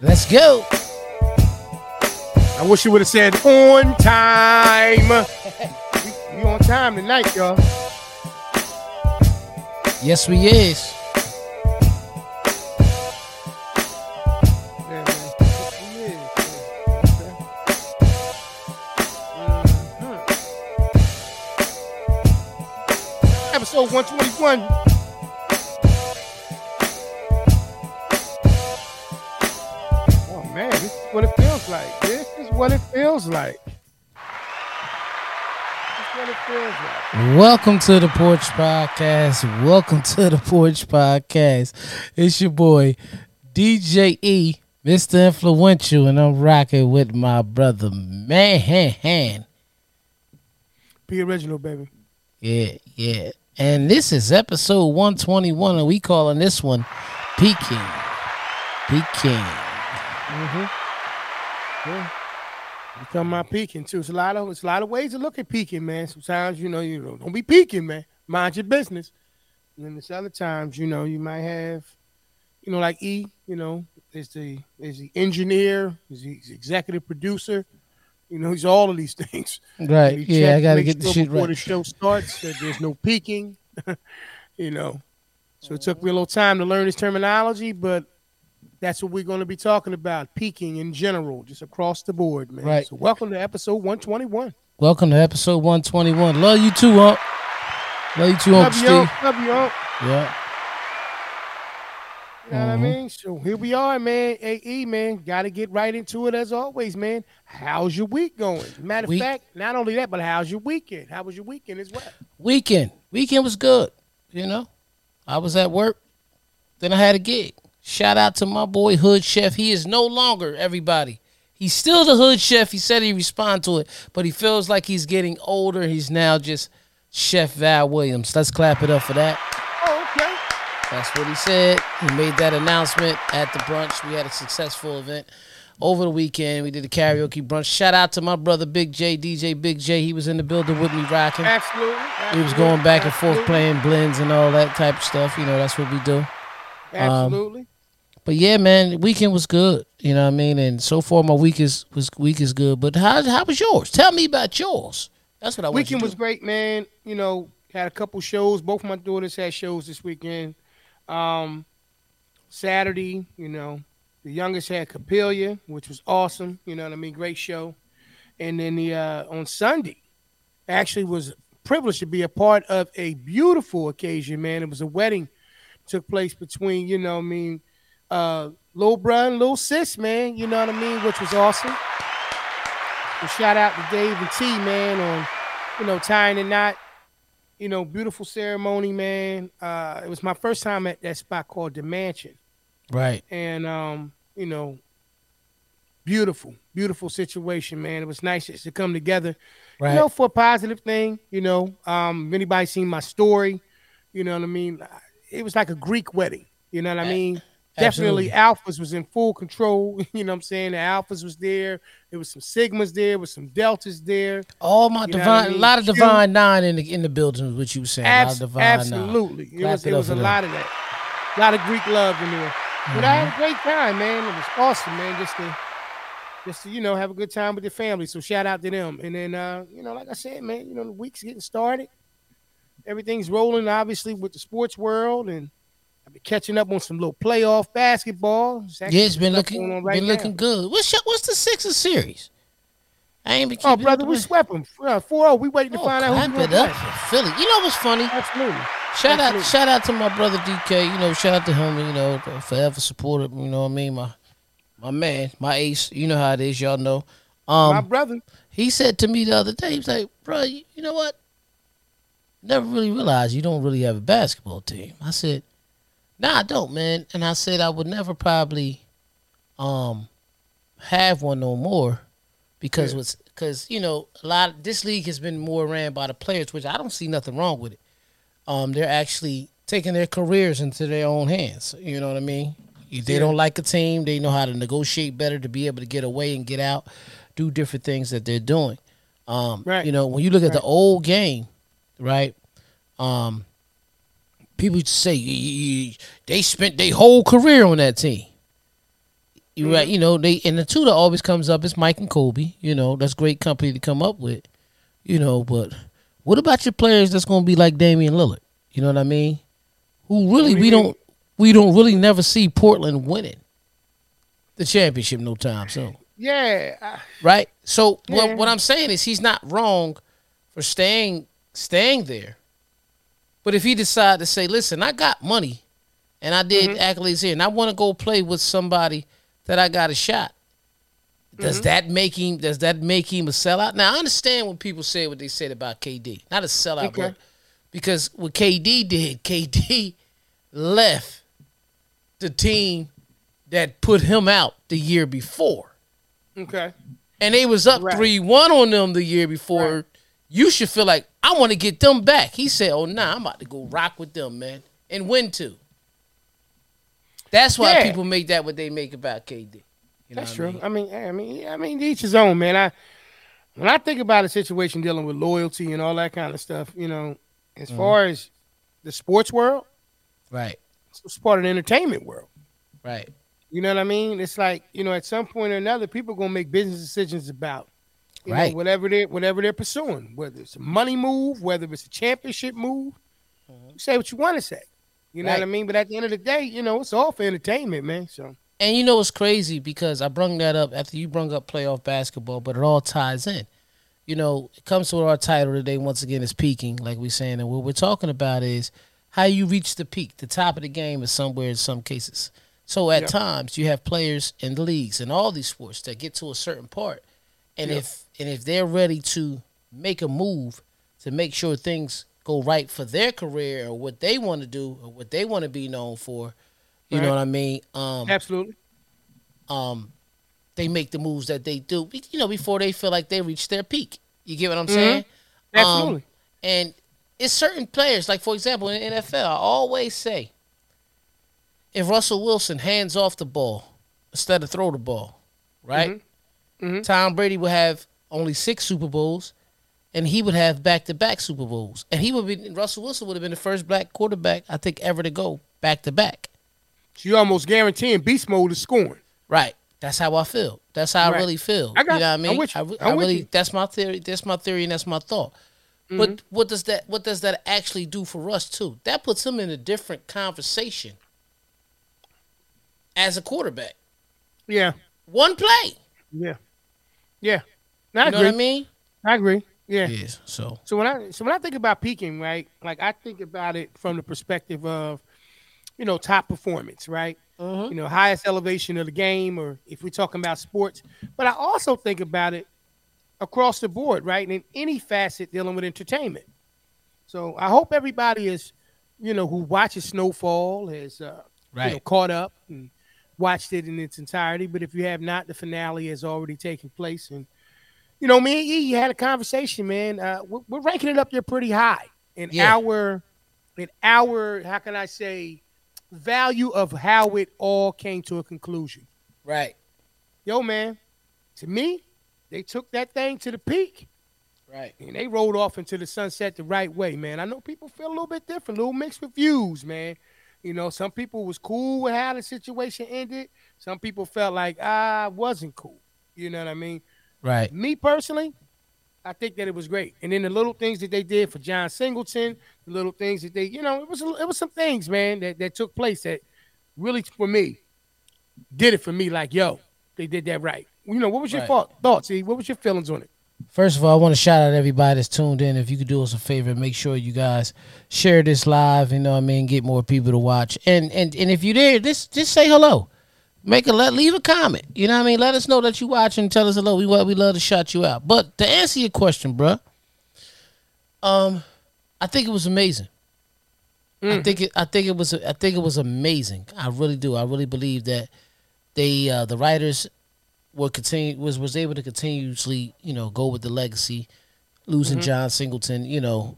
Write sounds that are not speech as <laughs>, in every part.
Let's go. I wish you would have said on time. we, we on time tonight, y'all. Yes, we is. Yeah, man. Yes, we is. Yeah. Mhm. Episode 121. What it feels like. This is what it feels like. This is what it feels like. Welcome to the Porch Podcast. Welcome to the Porch Podcast. It's your boy, DJ E, Mr. Influential, and I'm rocking with my brother, Man. Be original, baby. Yeah, yeah. And this is episode 121, and we calling this one Peaking. Peaking. Mm-hmm. Yeah. You talking about peaking too. It's a lot of it's a lot of ways to look at peeking, man. Sometimes you know you know don't be peaking, man. Mind your business. And then there's other times you know you might have, you know, like E. You know, is the is the engineer, is the executive producer. You know, he's all of these <laughs> things. Right. Yeah, I got to get the shit before the show starts. That there's no peaking. <laughs> you know, so it took me a little time to learn this terminology, but that's what we're going to be talking about. Peaking in general, just across the board, man. Right. So welcome to episode 121. Welcome to episode 121. Love you too, Unc. Love you too, Uncle Love you, Steve. Unc. love you, Unc. Yeah. You know what I Mhm. mean? So here we are, man. AE, man. Got to get right into it as always, man. How's your week going? Matter of fact, not only that, but how's your weekend? How was your weekend as well? Weekend. Weekend was good. You know, I was at work. Then I had a gig. Shout out to my boy Hood Chef. He is no longer everybody. He's still the Hood Chef. He said he respond to it, but he feels like he's getting older. He's now just Chef Val Williams. Let's clap it up for that. Oh, okay. That's what he said. He made that announcement at the brunch. We had a successful event over the weekend. We did a karaoke brunch. Shout out to my brother Big J, DJ Big J. He was in the building with me rocking. Absolutely. He was going back and forth playing blends and all that type of stuff. You know, that's what we do. Um, absolutely. But yeah, man, weekend was good. You know what I mean? And so far my week is was week is good. But how how was yours? Tell me about yours. That's what I weekend was great, man. You know, had a couple shows. Both my daughters had shows this weekend. Um, Saturday, you know, the youngest had Coppelia, which was awesome. You know what I mean? Great show. And then the uh, on Sunday, actually was privileged to be a part of a beautiful occasion, man. It was a wedding took place between, you know, what I mean, uh, little brother and little sis, man. You know what I mean? Which was awesome. So shout out to Dave and T, man, on you know tying the knot. You know, beautiful ceremony, man. Uh, it was my first time at that spot called the Mansion, Right. and um, you know, beautiful, beautiful situation, man. It was nice just to come together, Right. you know, for a positive thing. You know, um, if anybody seen my story, you know what I mean. It was like a Greek wedding. You know what I mean. Absolutely. Definitely, Alphas was in full control. <laughs> You know what I'm saying? The Alphas was there. There was some Sigmas there. Was some Deltas there. All my You divine, I mean? a lot of divine nine in the in the building. is What you were saying? a lot of Abs- divine nine. absolutely. It Clap was, it was a lot of that. A lot of Greek love in there. But I had a great time, man. It was awesome, man. Just to, just to, you know, have a good time with your family. So shout out to them. And then, uh, you know, like I said, man, you know, the week's getting started. Everything's rolling, obviously, with the sports world, and I've been catching up on some little playoff basketball. Yeah, it's been looking right been now. looking good. What's your, what's the Sixers series? I ain't been Oh, brother, we swept them. Uh, 4 We waiting to Oh, find out who it up for Philly. You know what's funny? Absolutely. Shout out, shout out to my brother DK. You know, shout out to him. You know, forever supported. You know what I mean? My, my man, my ace. You know how it is. Y'all know. My Um, brother. he said to me the other day, he was like, "Bro, you, you know what? Never really realized you don't really have a basketball team." I said, "Nah, I don't, man." And I said I would never probably, um, have one no more, because Yeah. what's because you know a lot of this league has been more ran by the players, which I don't see nothing wrong with it. Um, they're actually taking their careers into their own hands. You know what I mean? If they Yeah. don't like a team, they know how to negotiate better to be able to get away and get out, do different things that they're doing. Um, Right. You know, when you look at the old game, right? Um, people say "Y- y- y- they spent their whole career on that team. You're right. You know they and the two that always comes up is Mike and Kobe. You know that's great company to come up with. You know, but what about your players that's going to be like Damian Lillard? You know what I mean? Who really we don't we don't really never see Portland winning the championship no time soon, Yeah, right? So Yeah. what what I'm saying is he's not wrong for staying staying there. But if he decide to say, "Listen, I got money, and I did Mm-hmm. accolades here, and I want to go play with somebody that I got a shot," does Mm-hmm. that make him? Does that make him a sellout? Now I understand when people say what they said about KD, not a sellout, Okay. but because what KD did, <laughs> KD left the team that put him out the year before okay. and they was up Right. three one on them the year before, you should feel like I want to get them back. He said, "Oh, nah, I'm about to go rock with them, man, and win too." That's why Yeah. people make that what they make about KD. You know That's what I true. mean? I mean, I mean, I mean, each his own, man. I when I think about a situation dealing with loyalty and all that kind of stuff, you know, as Mm-hmm. far as the sports world, Right, it's part of the entertainment world. right, You know what I mean? It's like you know, at some point or another, people gonna make business decisions about you know, Right. whatever they whatever they're pursuing, whether it's a money move, whether it's a championship move. You say what you want to say. You know what I Mm-hmm. Mean? But at the end of the day, you know, it's all for entertainment, man. So And you know it's crazy because I brung that up after you brung up playoff basketball, but it all ties in. You know, it comes to our title today. Once again, is peaking, like we're saying, and what we're talking about is how you reach the peak. The top of the game is somewhere in some cases. So at Yep. times you have players in the leagues in all these sports that get to a certain part, and if and if they're ready to make a move to make sure things go right for their career or what they want to do or what they want to be known for, you know what I mean? Um, absolutely. um, they make the moves that they do, you know, before they feel like they reach their peak. You get what I'm saying? Mm-hmm. Absolutely. Um, and it's certain players, like for example in the NFL, I always say, if Russell Wilson hands off the ball instead of throw the ball, right? Mhm. Tom Brady would have only six Super Bowls, and he would have back-to-back Super Bowls, and he would be Russell Wilson would have been the first black quarterback I think ever to go back-to-back. So you almost guaranteeing beast mode is scoring. Right. That's how I feel. That's how I really feel. I got you know what I mean? I'm with you. I, re- I'm I really you. that's my theory. That's my theory and that's my thought. Mm-hmm. But what does that what does that actually do for us too? That puts him in a different conversation as a quarterback. Yeah. One play. Yeah. Yeah. I You know agree. what I mean? I agree. Yeah. Yes. So So when I so when I think about peaking, right? Like I think about it from the perspective of, you know, top performance, right? Mhm. You know, highest elevation of the game, or if we're talking about sports. But I also think about it across the board, right? And In any facet dealing with entertainment. So I hope everybody is, you know, who watches Snowfall has uh, you know, Right. caught up and watched it in its entirety. But if you have not, the finale has already taken place. And, you know, me and E had a conversation, man. Uh, we're, we're ranking it up there pretty high in Yeah. our, in our, how can I say, value of how it all came to a conclusion. right. Yo, man, to me, they took that thing to the peak Right. and they rolled off into the sunset the right way, man. I know people feel a little bit different, a little mixed reviews, man. You know, some people was cool with how the situation ended. Some people felt like I wasn't cool. You know what I mean? Right. Me personally, I think that it was great. And then the little things that they did for John Singleton, the little things that they, you know, it was it was some things, man, that, that took place that really for me did it for me. Like, yo, they did that right. You know, what was your Right. thought, thoughts? See, What was your feelings on it? First of all, I want to shout out everybody that's tuned in. If you could do us a favor, make sure you guys share this live. You know what I mean? Get more people to watch. And and and if you're there, just just say hello. Make a let leave a comment. You know what I mean? Let us know that you're watching. Tell us hello. We we love to shout you out. But to answer your question, bruh, um, I think it was amazing. I think it. I think it was. I think it was amazing. I really do. I really believe that they uh, the writers were continue was was able to continuously you know go with the legacy, losing John Singleton you know,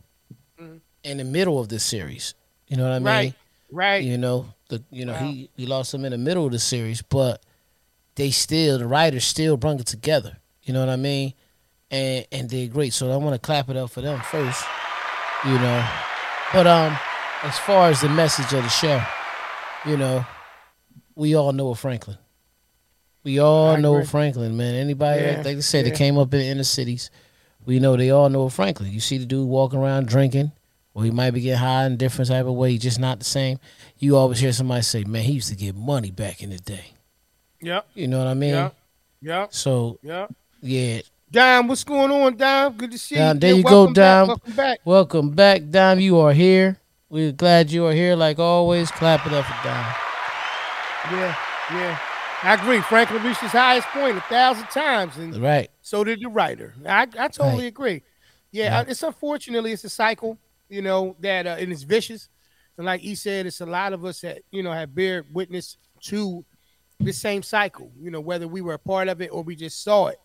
in the middle of this series. You know what I mean? Right. Right. You know the you know Wow. he he lost him in the middle of the series, but they still the writers still brung it together. You know what I mean? And and did great. So I want to clap it up for them first. You know, but um, as far as the message of the show, you know, we all know of Franklin. We all know. Franklin, man. Anybody Yeah, like they said yeah. that came up in the inner cities, we know they all know Franklin. You see the dude walking around drinking, or he might be getting high in a different type of way, he's just not the same. You always hear somebody say, "Man, he used to get money back in the day." Yep. You know what I mean? Yep. Yep. So Yep. yeah, Dime, what's going on, Dime? Good to see Dime, you. there Yeah, you go, welcome back, Dime. Welcome back. welcome back, Dime. You are here. We're glad you are here. Like always, clap it up for Dime. Yeah, yeah. I agree. Franklin reached his highest point a thousand times, and Right? so did the writer. I, I totally Right. agree. Yeah, it's unfortunately it's a cycle, you know, that uh, and it's vicious. And like he said, it's a lot of us that you know have bear witness to the same cycle. You know, whether we were a part of it or we just saw it,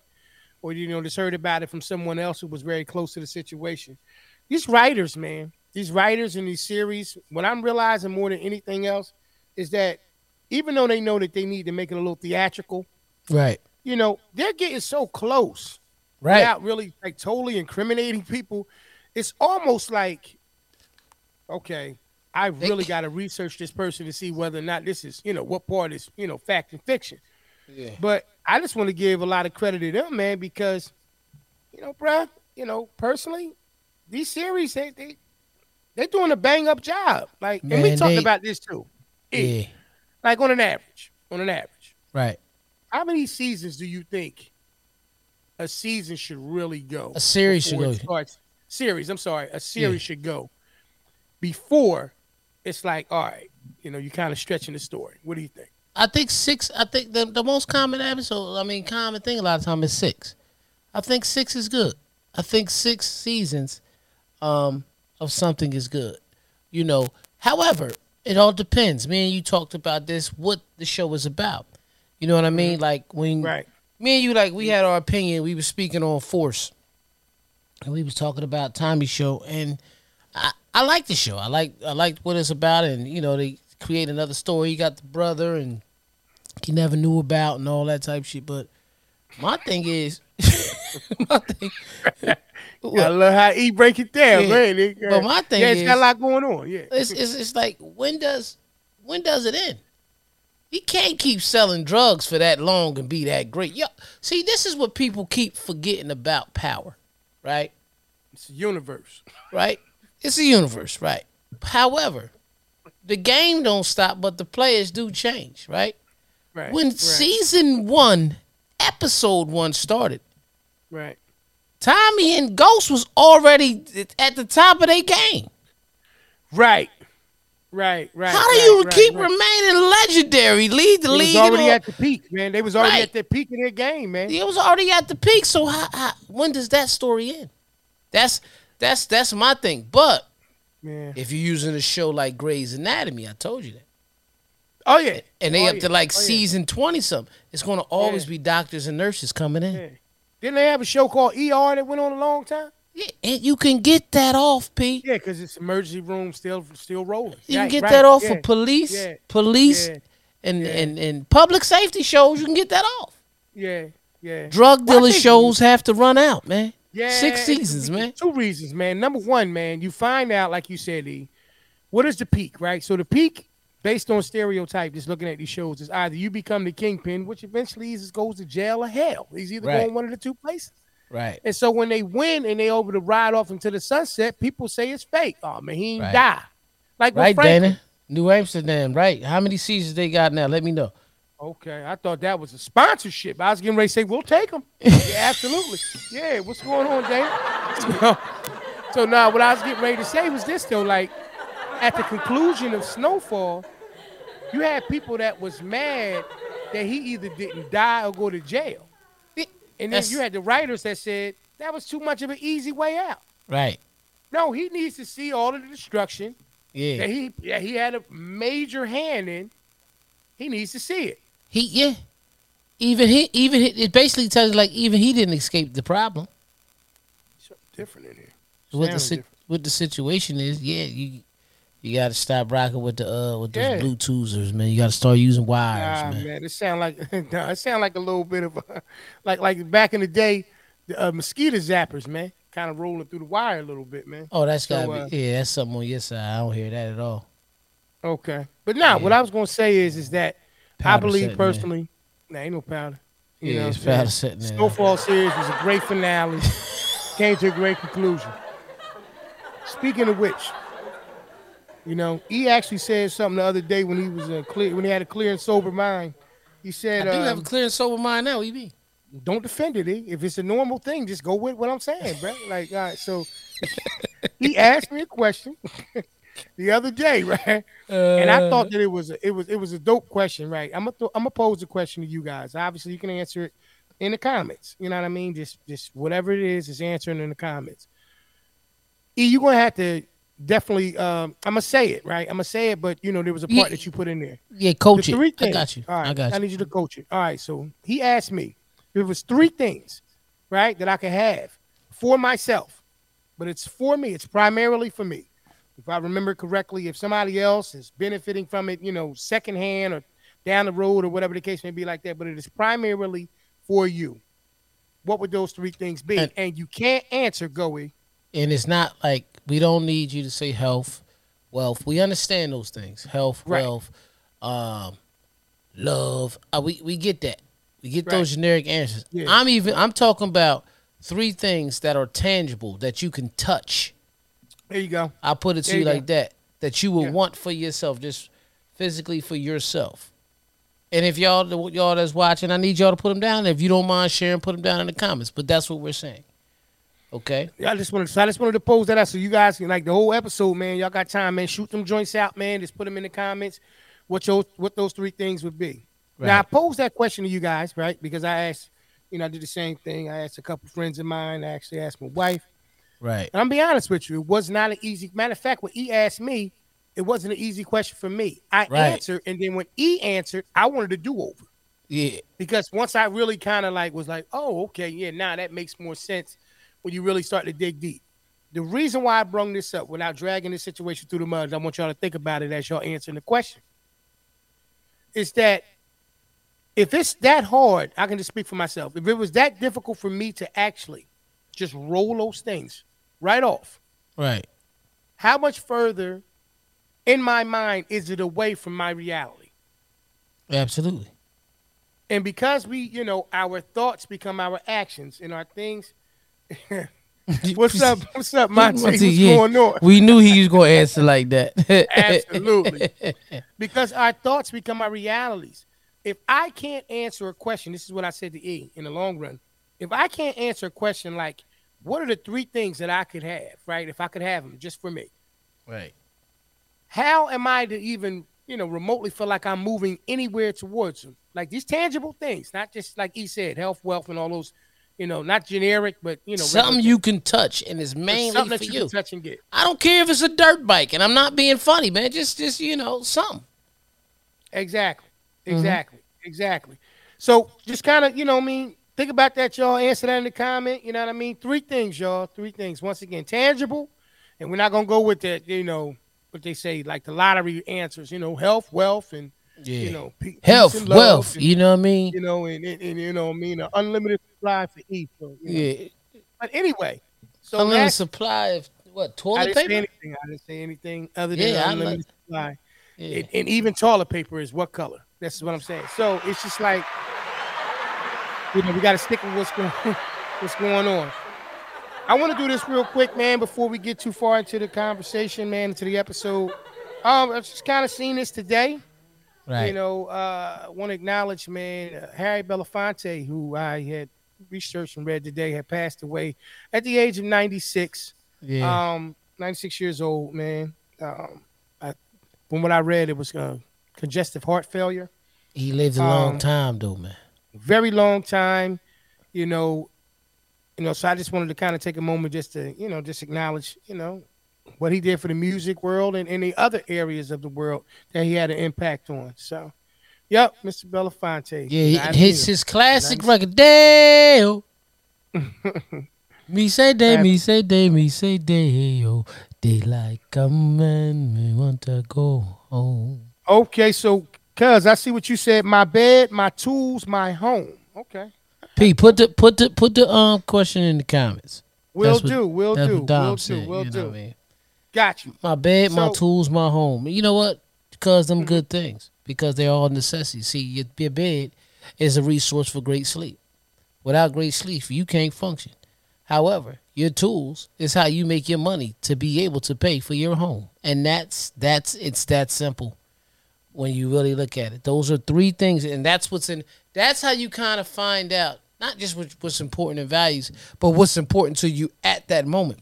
or you know just heard about it from someone else who was very close to the situation. These writers, man, these writers in these series, what I'm realizing more than anything else is that even though they know that they need to make it a little theatrical, Right? you know, they're getting so close Right? without really like totally incriminating people. It's almost like, okay, I really got to research this person to see whether or not this is, you know, what part is, you know, fact and fiction. Yeah. But I just want to give a lot of credit to them, man, because, you know, bruh, you know, personally, these series they they they're doing a bang up job. Like, and we Man, talked they- about this too. Yeah. Like on an average, on an average, Right. how many seasons do you think a season should really go? A series should go. starts? Series, I'm sorry, a series Yeah. should go before it's like, all right, you know, you're kind of stretching the story. What do you think? I think six. I think the the most common episode. I mean, common thing a lot of time is six. I think six is good. I think six seasons um, of something is good. You know, however, it all depends. Me and you talked about this. What the show is about. You know what I mean? Like when Mm-hmm. Right. me and you, like we had our opinion. We were speaking on Force, and we was talking about Tommy show, and I I like the show. I like I liked what it's about, and you know they create another story. You got the brother, and he never knew about, and all that type shit. But my thing is, <laughs> my thing. I love how he break it down, Yeah. man. It- But my thing yeah, it's got a lot going on. Yeah, It's, <laughs> it's it's like when does when does it end? He can't keep selling drugs for that long and be that great. Yo, see, this is what people keep forgetting about power, right? it's a universe. <laughs> right? It's a universe, right? However, the game don't stop, but the players do change, right? Right. When right, season one, episode one started, right. Tommy and Ghost was already at the top of their game. Right. Right, right. How do right, you right, keep right. remaining legendary? Lead the lead. They was league. already at the peak, man. They was already at the peak of their game, man. It was already at the peak. So how, how, when does that story end? That's that's that's my thing. But Man. if you're using a show like Grey's Anatomy, I told you that. Oh yeah. and they Oh, up yeah. to like Oh, yeah. season twenty something. It's gonna always Yeah. be doctors and nurses coming in. Didn't they have a show called ER that went on a long time? Yeah, and you can get that off, P. Yeah, because it's emergency room still still rolling. You Right, can get right, that off yeah, for police, yeah, police, yeah, and, and and public safety shows. You can get that off. Yeah, yeah. Drug Well, dealer think- shows have to run out, man. Yeah, Six seasons, man. Two reasons, man. Number one, man, you find out, like you said, E, what is the peak, right? So the peak, based on stereotype, just looking at these shows, is either you become the kingpin, which eventually is goes to jail or hell. He's either Right. going one of the two places. Right. And so when they win and they over to ride off into the sunset, people say it's fake. Oh man, he ain't Right. die. Like Right, Franklin. Dana. New Amsterdam, right? How many seasons they got now? Let me know. Okay, I thought that was a sponsorship. I was getting ready to say we'll take them. <laughs> yeah, absolutely. Yeah, what's going on, Dana? <laughs> So, so now what I was getting ready to say was this though, like at the conclusion of Snowfall, you had people that was mad that he either didn't die or go to jail. And then That's- you had the writers that said that was too much of an easy way out. Right. No, he needs to see all of the destruction that Yeah. he that he had a major hand in. He needs to see it. He yeah. Even he even he, it basically tells you like even he didn't escape the problem. Something different in here. what the different. what the situation is, yeah, you you got to stop rocking with the uh with those Yeah. Bluetoothers, man. You got to start using wires, Nah, man. man. it sound like <laughs> nah, it sound like a little bit of a, <laughs> like like back in the day, the uh, mosquito zappers, man, kind of rolling through the wire a little bit, man. Oh, that's So, gotta uh, be yeah, that's something on your side. I don't hear that at all. Okay, but now what I was gonna say is is that I believe personally Nah, ain't no powder. Yeah, know it's powder sitting there. Snowfall series was a great finale. <laughs> Came to a great conclusion. Speaking of which, you know, he actually said something the other day when he was uh, clear when he had a clear and sober mind. He said, I do have a um, clear and sober mind now. Mean? "Don't defend it. Eh? If it's a normal thing, just go with what I'm saying, bro." Like, all right. So <laughs> he asked me a question <laughs> the other day, <laughs> right? and I thought that it was a, it was it was a dope question, right? I'm gonna th- I'm gonna pose a question to you guys. Obviously, you can answer it in the comments. You know what I mean? Just just whatever it is, is answering in the comments. E, you're gonna have to definitely. Um, I'm gonna say it, right? I'm gonna say it, but you know there was a part Yeah. that you put in there. yeah, coach The it. three I got you. All right, I got you. I need you to coach it. All right. So he asked me it was three things, right, that I could have for myself, but it's for me. It's primarily for me. If I remember correctly, if somebody else is benefiting from it, you know, secondhand or down the road or whatever the case may be like that, but it is primarily for you. What would those three things be? And- And, you can't answer, Goey. And it's not like we don't need you to say health, wealth. We understand those things. Health, Right. wealth, um, love. Uh, we we get that. We get Right. those generic answers. Yeah. I'm even I'm talking about three things that are tangible that you can touch. There you go. I put it to There you you like that. That you would Yeah. want for yourself, just physically for yourself. And if y'all y'all that's watching, I need y'all to put them down. If you don't mind sharing, put them down in the comments. But that's what we're saying. Okay. Yeah, I just wanted, so I just wanted to pose that out so you guys can like the whole episode, man. Y'all got time, man. Shoot them joints out, man. Just put them in the comments. What your what those three things would be. Now I Right. posed that question to you guys, right? Because I asked, you know, I did the same thing. I asked a couple friends of mine. I actually asked my wife. Right. And I'm be honest with you, it was not an easy. Matter of fact, when he asked me, it wasn't an easy question for me. I Right. answered, and then when he answered, I wanted to do over Yeah. because once I really kind of like was like, oh, okay, yeah, now that makes more sense when you really start to dig deep. The reason why I brung this up without dragging this situation through the mud, I want y'all to think about it as y'all answering the question. Is that if it's that hard, I can just speak for myself. If it was that difficult for me to actually just roll those things right off, Right. how much further in my mind is it away from my reality? Absolutely. And because we, you know, our thoughts become our actions and our things. <laughs> What's up? What's up, Monty? <laughs> What's Yeah. going on? We knew he was going to answer like that. <laughs> Absolutely. Because our thoughts become our realities. If I can't answer a question, this is what I said to E in the long run. If I can't answer a question like, what are the three things that I could have, right? If I could have them just for me, right. how am I to even, you know, remotely feel like I'm moving anywhere towards them? Like these tangible things, not just like E said, health, wealth, and all those, you know, not generic, but you know, Something regular you can touch and it's mainly something for that you, you. can touch and get. I don't care if it's a dirt bike, and I'm not being funny, man. Just, just you know, something. Exactly. Mm-hmm. Exactly. Exactly. So just kind of, you know I mean? Think about that, y'all. Answer that in the comment. You know what I mean? Three things, y'all. Three things. Once again, tangible. And we're not gonna go with that, you know, what they say, like the lottery answers, you know, health, wealth, and Yeah. you know, peace Health, love, wealth. and, You know what I mean? you know, and, and, and, you know, what I mean, an unlimited supply eat. So, you know. Yeah. But anyway, so Unlimited that's, supply of what toilet I didn't say paper? anything. I didn't say anything other than Yeah, unlimited supply. Yeah. And, and even toilet paper is what color? That's what I'm saying. So it's just like, you know, we got to stick with what's going, <laughs> what's going on. I want to do this real quick, man, before we get too far into the conversation, man, into the episode. Um, I've just kind of seen this today. Right. You know, uh, want to acknowledge, man, uh, Harry Belafonte, who I had researched and read today, had passed away at the age of 96. yeah. Um, 96 years old, man. Um, I, from what I read, it was uh, congestive heart failure. he lived a long um, time, though, man. Very long time, you know. You know, so I just wanted to kind of take a moment just to, you know, just acknowledge, you know, what he did for the music world and any other areas of the world that he had an impact on. So, yep, Mr. Belafonte. Yeah, he, Not his his classic Nice. record. Dale. <laughs> me say day, me say day, me say day, oh, daylight coming, me want to go home. Okay, so cuz I see what you said. My bed, my tools, my home. Okay. P, put the put the put the um question in the comments. Will That's what- do, will do, what Dom will said. do, will you do. know what I mean? Got you. My bed, my tools, my home. You know what? Because Mm-hmm. them good things. Because they're all necessities. See, your, your bed, is a resource for great sleep. Without great sleep, you can't function. However, your tools is how you make your money to be able to pay for your home. And that's that's it's that simple when you really look at it. Those are three things and that's what's in that's how you kind of find out not just what's important in values, but what's important to you at that moment.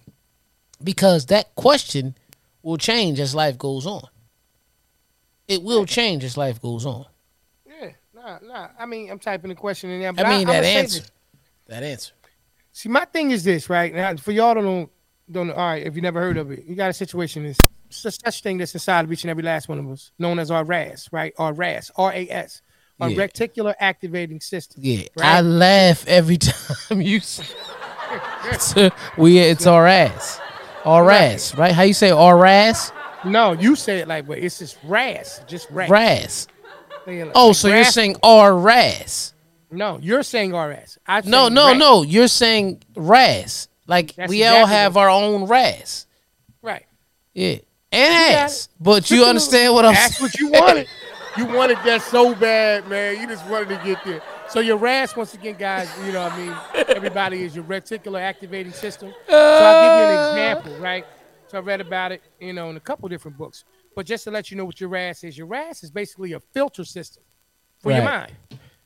Because that question will change as life goes on. It will change as life goes on. Yeah, nah, nah. I mean, I'm typing the question in there. But I mean I, that answer. That answer. See, my thing is this, right? Now, for y'all don't don't all right, if you never heard of it, you got a situation this such thing that's inside of each and every last one of us, known as our RAS, right? Our RAS, R A S, our Yeah. reticular activating system. Yeah, right? I laugh every <laughs> time you. <laughs> we it's our ass, our right? How you say our? No, you say it like, but it's just RAS, just RAS. Ras. Like- Oh, like so you're saying our ras? no? You're saying RS. I No, no, RAS. no. You're saying ras. Like That's we all have our own ras. Right. Yeah, and ass. But you understand what I'm That's what you wanted. <laughs> <laughs> You wanted that so bad, man. You just wanted to get there. So your RAS, once again, guys, you know what I mean? Everybody is your reticular activating system. So I'll give you an example, right? So I read about it, you know, in a couple different books. But just to let you know what your RAS is, your RAS is basically a filter system for your mind.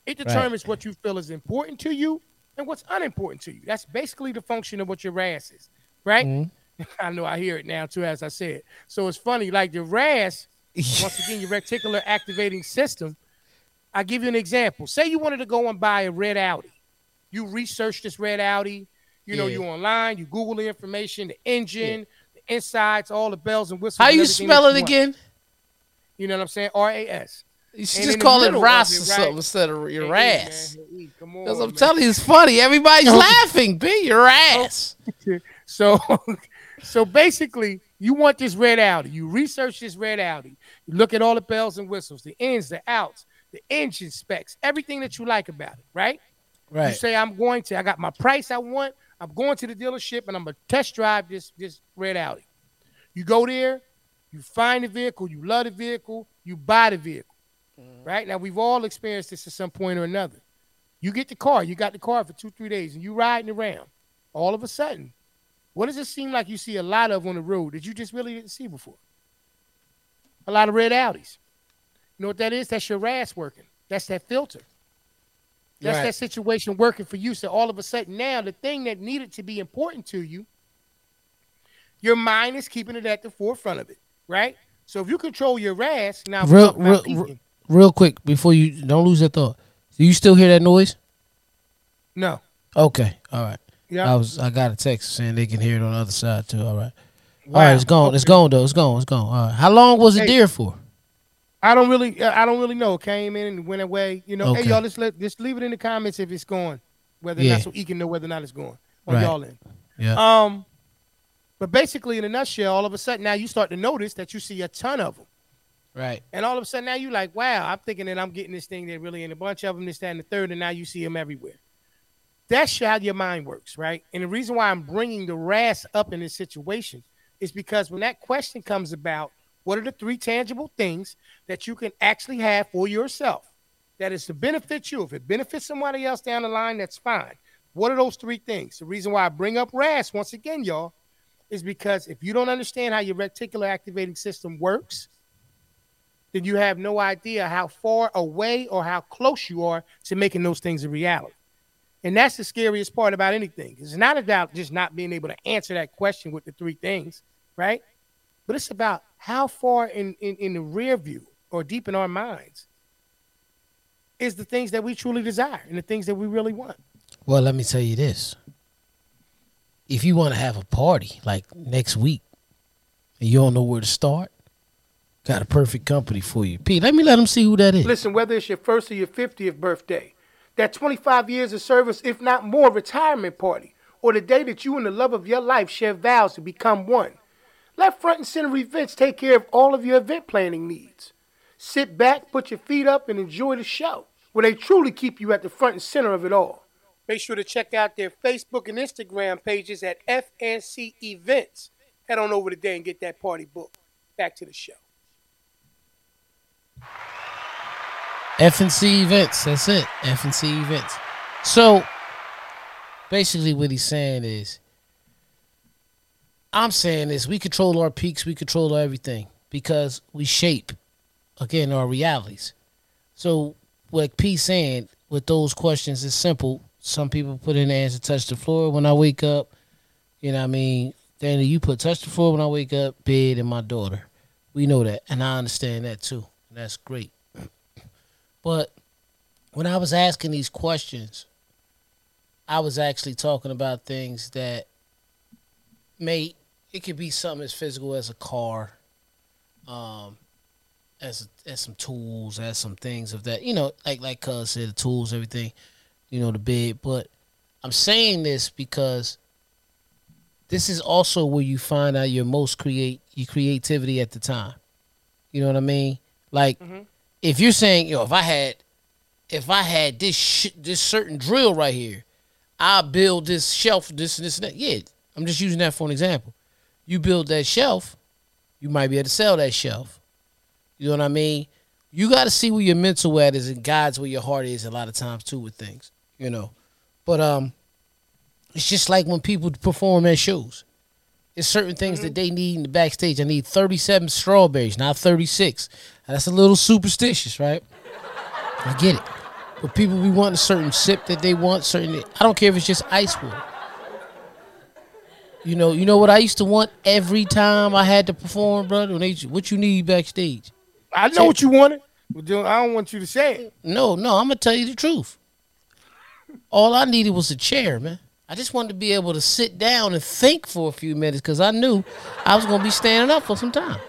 It determines what you feel is important to you and what's unimportant to you. That's basically the function of what your RAS is, right? Mm-hmm. <laughs> I know I hear it now too, as I said. So it's funny, like the RAS, <laughs> once again, your reticular activating system. I give you an example. Say you wanted to go and buy a red Audi. You research this red Audi. You know, Yeah. you online. You Google the information, the engine, the insides, all the bells and whistles. How and you spell it you again? You know what I'm saying? R A S. You should And just call it ras or right? something instead of your Hey, ass. hey, come on, Because I'm man. telling you, it's funny. Everybody's <laughs> laughing. Be your oh, ass. <laughs> So, so basically, you want this red Audi. You research this red Audi. You look at all the bells and whistles, the ins, the outs, the engine specs, everything that you like about it, right? Right. You say, I'm going to, I got my price I want. I'm going to the dealership and I'm going to test drive this, this red Audi. You go there, you find the vehicle, you love the vehicle, you buy the vehicle, mm-hmm. right? Now, we've all experienced this at some point or another. You get the car, you got the car for two, three days, and you riding around. All of a sudden, what does it seem like you see a lot of on the road that you just really didn't see before? A lot of red Audis. You know what that is? That's your RAS working. That's that filter. That's Right. that situation working for you. So all of a sudden now, the thing that needed to be important to you, your mind is keeping it at the forefront of it, right? So if you control your RAS, now we're Real, real, real quick before you don't lose that thought. Do you still hear that noise? no, Okay. All right. Yeah, I was I got a text saying they can hear it on the other side too. All right. All Wow. right, it's gone. It's gone though. It's gone. It's gone. All right. How long was it Hey. there for? I don't really, I don't really know. It Came in and went away. You know, hey y'all, just let just leave it in the comments if it's going, whether or Yeah. not so he can know whether or not it's going on Right. y'all end. Yeah. Um, but basically, in a nutshell, all of a sudden now you start to notice that you see a ton of them, right. and all of a sudden now you're like, wow, I'm thinking that I'm getting this thing that really in a bunch of them, this, that, and the third, and now you see them everywhere. That's how your mind works, right? And the reason why I'm bringing the RAS up in this situation is because when that question comes about, what are the three tangible things that you can actually have for yourself that is to benefit you? If it benefits somebody else down the line, that's fine. What are those three things? The reason why I bring up RAS once again, y'all, is because if you don't understand how your reticular activating system works, then you have no idea how far away or how close you are to making those things a reality. And that's the scariest part about anything. It's not about just not being able to answer that question with the three things, right? But it's about how far in, in, in the rear view or deep in our minds is the things that we truly desire and the things that we really want. Well, let me tell you this. If you want to have a party like next week and you don't know where to start, got a perfect company for you. Pete, let me let them see who that is. Listen, whether it's your first or your 50th birthday, that 25 years of service, if not more, retirement party, or the day that you and the love of your life share vows to become one, let Front and Center Events take care of all of your event planning needs. Sit back, put your feet up, and enjoy the show, where they truly keep you at the front and center of it all. Make sure to check out their Facebook and Instagram pages at FNC Events. Head on over today and get that party booked. Back to the show. FNC events. That's it. FNC events. So basically, what he's saying is, I'm saying is we control our peaks, we control everything because we shape again our realities. So what P saying with those questions is simple. Some people put in the answer touch the floor when I wake up. You know what I mean? Danny, you put touch the floor when I wake up, bed and my daughter. We know that. And I understand that too. That's great. But when I was asking these questions, I was actually talking about things that may it could be something as physical as a car, um, as as some tools, as some things of that. You know, like like Cuz said, the tools, everything. You know, the bed. But I'm saying this because this is also where you find out your most create your creativity at the time. You know what I mean? Like mm-hmm. If you're saying, yo, if I had if I had this sh- this certain drill right here, I build this shelf, this and this and that. Yeah, I'm just using that for an example. You build that shelf, you might be able to sell that shelf. You know what I mean? You got to see where your mental at is and guides where your heart is a lot of times too with things. You know, but um, it's just like when people perform at shows. It's certain things mm-hmm. that they need in the backstage. I need 37 strawberries, not 36. That's a little superstitious, right? I get it. But people be wanting a certain sip that they want, certain I don't care if it's just ice water. You know, you know what I used to want every time I had to perform, brother. They, what you need backstage? I know what you wanted. I don't want you to say it. No, no, I'm gonna tell you the truth. All I needed was a chair, man. I just wanted to be able to sit down and think for a few minutes because I knew I was gonna be standing up for some time.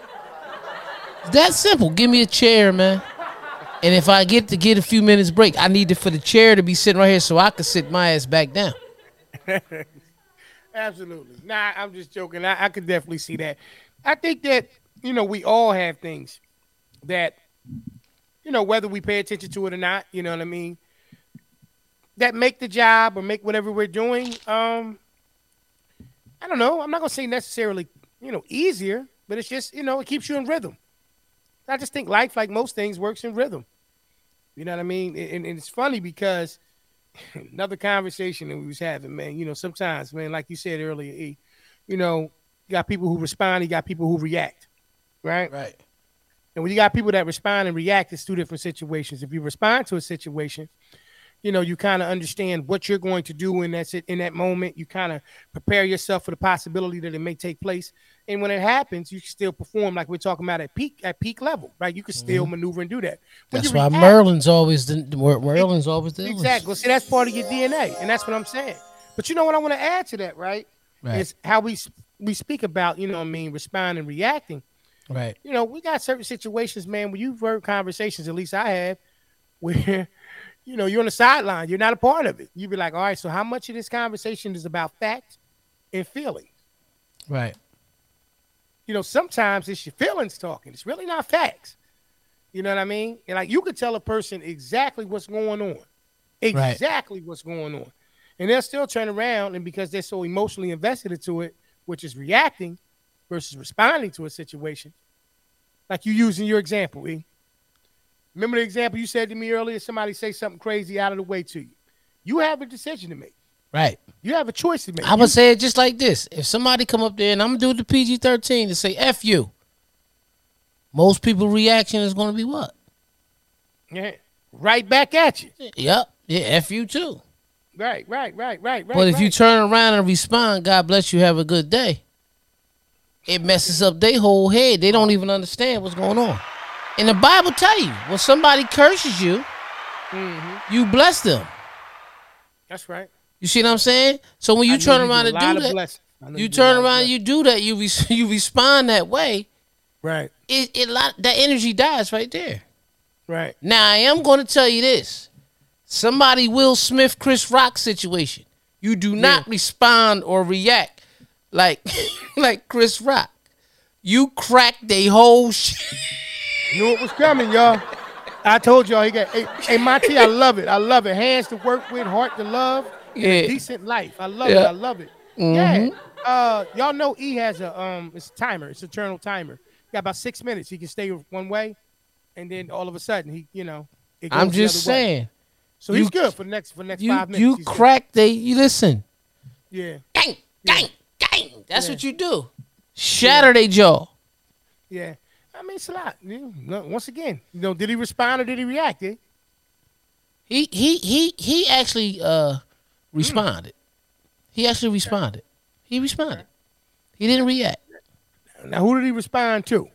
That simple. Give me a chair, man. And if I get to get a few minutes break, I need it for the chair to be sitting right here so I could sit my ass back down. <laughs> Absolutely. Nah, I'm just joking. I, I could definitely see that. I think that, you know, we all have things that, you know, whether we pay attention to it or not, you know what I mean, that make the job or make whatever we're doing, um, I don't know. I'm not gonna say necessarily, you know, easier, but it's just, you know, it keeps you in rhythm. I just think life, like most things, works in rhythm. You know what I mean? And, and it's funny because <laughs> another conversation that we was having, man. You know, sometimes, man, like you said earlier, e, you know, you got people who respond, you got people who react, right? Right. And when you got people that respond and react, it's two different situations. If you respond to a situation, you know, you kind of understand what you're going to do in that in that moment. You kind of prepare yourself for the possibility that it may take place. And when it happens, you can still perform like we're talking about at peak at peak level, right? You can still mm-hmm. maneuver and do that. When that's why react, Merlin's always the Merlin's always the exactly. Well, see, that's part of your DNA, and that's what I'm saying. But you know what I want to add to that, right? Right. Is how we we speak about, you know, I mean, responding and reacting. Right. You know, we got certain situations, man, where you've heard conversations, at least I have, <laughs> where you know, you're on the sideline, you're not a part of it. You'd be like, all right, so how much of this conversation is about fact and feeling? Right you know, sometimes it's your feelings talking. It's really not facts. You know what I mean? And like you could tell a person exactly what's going on, exactly right. what's going on, and they'll still turn around and because they're so emotionally invested into it, which is reacting versus responding to a situation. Like you using your example, E. Remember the example you said to me earlier? Somebody say something crazy out of the way to you. You have a decision to make. Right. You have a choice to make. I would say it just like this: if somebody come up there and I'm gonna do the PG thirteen and say "f you," most people' reaction is gonna be what? Yeah, right back at you. Yep. Yeah, "f you" too. Right, right, right, right, right. But if right. you turn around and respond, "God bless you, have a good day," it messes up their whole head. They don't even understand what's going on. And the Bible tell you, when somebody curses you, mm-hmm. you bless them. That's right. You see what I'm saying? So when you I turn around and do that, you, turn around, you do that, you re- <laughs> you respond that way. Right. It it lot that energy dies right there. Right. Now I am going to tell you this: somebody Will Smith, Chris Rock situation. You do not yeah. respond or react like <laughs> like Chris Rock. You cracked the whole shit. Knew it was coming, y'all. I told y'all he got. Hey, hey Monty, I love it. I love it. Hands to work with, heart to love yeah. decent life. I love yeah. it. I love it. Mm-hmm. Yeah. Uh, y'all know E has a um, it's a timer. It's a eternal timer. got about six minutes. He can stay one way, and then all of a sudden he, you know, it goes I'm just other way. saying. So he's good for the next for the next You five minutes. you He's good. crack they you listen. Yeah, Gang, gang, gang. That's what you do. Shatter they jaw. yeah. I mean, it's a lot. You once again, you know, did he respond or did he react? Eh? He he he he actually uh responded. He actually responded. He responded. He didn't react. Now, who did he respond to?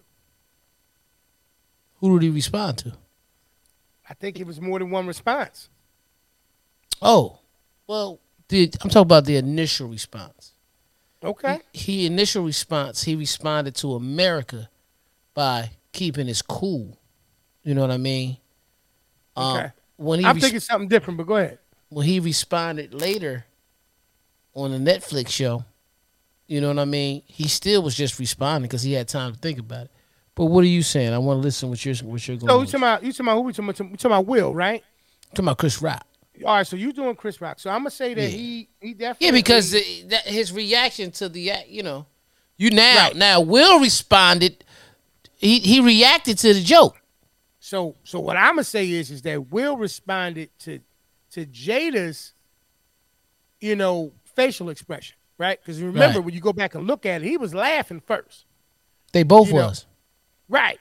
Who did he respond to? I think it was more than one response. Oh, well, the, I'm talking about the initial response. Okay. He initial response. He responded to America by keeping his cool. You know what I mean? Um, Okay. When he I'm res- thinking something different, but go ahead. When he responded later on the Netflix show, you know what I mean? He still was just responding because he had time to think about it. But what are you saying? I want to listen what you're what you're going. So you talking about you talking about who we talking about? We talking about Will, right? talking about Chris Rock. All right. So you doing Chris Rock? So I'm gonna say that Yeah. he he definitely Yeah, because the, that, his reaction to the act, you know, you now Right. now Will responded. He he reacted to the joke. So so what I'm gonna say is is that Will responded to to Jada's, you know, facial expression, right? Because remember Right. when you go back and look at it, he was laughing first, They both You know, was. right?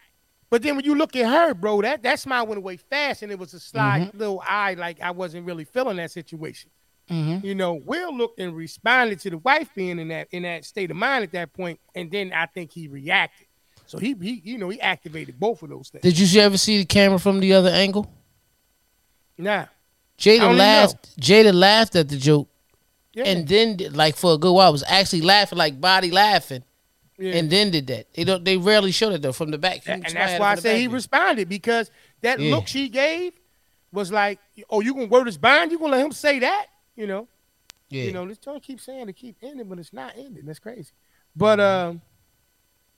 But then when you look at her, bro, that that smile went away fast, and it was a sly Mm-hmm. little eye, like I wasn't really feeling that situation. Mm-hmm. You know, Will looked and responded to the wife being in that in that state of mind at that point, and then I think he reacted. So he he you know he activated both of those things. Did you ever see the camera from the other angle? Nah, Jada laughed. Jada laughed at the joke, yeah, and then like for a good while was actually laughing, like body laughing, yeah. and then did that. They don't. They rarely showed it though from the back. and that's why I say he responded because that Yeah. look she gave was like, "Oh, you gonna word his bond? You gonna let him say that?" You know, Yeah. you know. This joint keeps saying to keep ending, but it's not ending. That's crazy. But um,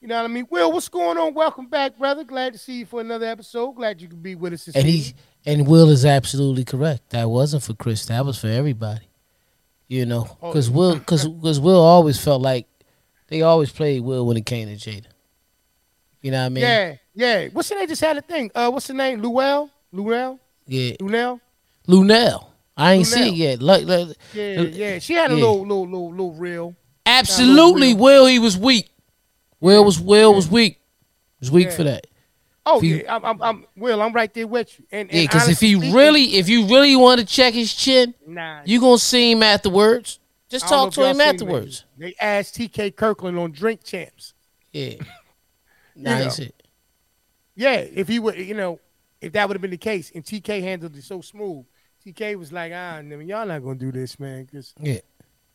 you know what I mean. Will, what's going on? Welcome back, brother. Glad to see you for another episode. Glad you could be with us. This and he and Will is absolutely correct. That wasn't for Chris. That was for everybody. You know, Oh. because Will, because because Will always felt like they always played Will when it came to Jada. You know what I mean? yeah, yeah. What's the name? Just had a thing. Uh, what's the name? Luell, Luell, Yeah. Luenell. Luenell. I ain't see it yet. Like, like Yeah, yeah. She had a Yeah. little, little, little, little real. absolutely, Will. He was weak. Will was Will was weak. Was weak Yeah. for that. Oh you- yeah, I'm, I'm, I'm. Will, I'm right there with you. And, Yeah, because if he speaking- really, if you really want to check his chin, nah, you gonna see him afterwards. Just I don't know talk to him afterwards. They asked T.K. Kirkland on Drink Champs. Yeah. <laughs> Nice. it. Yeah, if he would, you know, if that would have been the case, and T.K. handled it so smooth, T.K. was like, ah, I mean, y'all not gonna do this, man, because Yeah.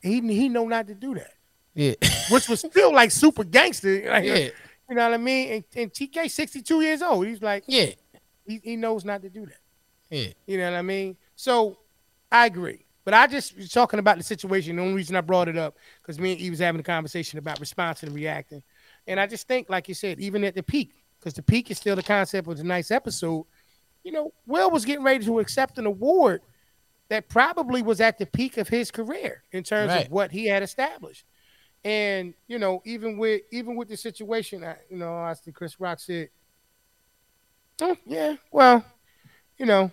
he he know not to do that, Yeah. <laughs> which was still like super gangster. Like, yeah. You know what I mean? And, and T.K. 62 years old. He's like, Yeah. he, he knows not to do that. Yeah. You know what I mean? So I agree. But I just was talking about the situation. The only reason I brought it up because me and E was having a conversation about responding and reacting. And I just think, like you said, even at the peak, because the peak is still the concept of tonight's episode, you know, Will was getting ready to accept an award that probably was at the peak of his career in terms Right. of what he had established. And, you know, even with even with the situation, I, you know, I see Chris Rock said, "Oh, yeah, well, you know,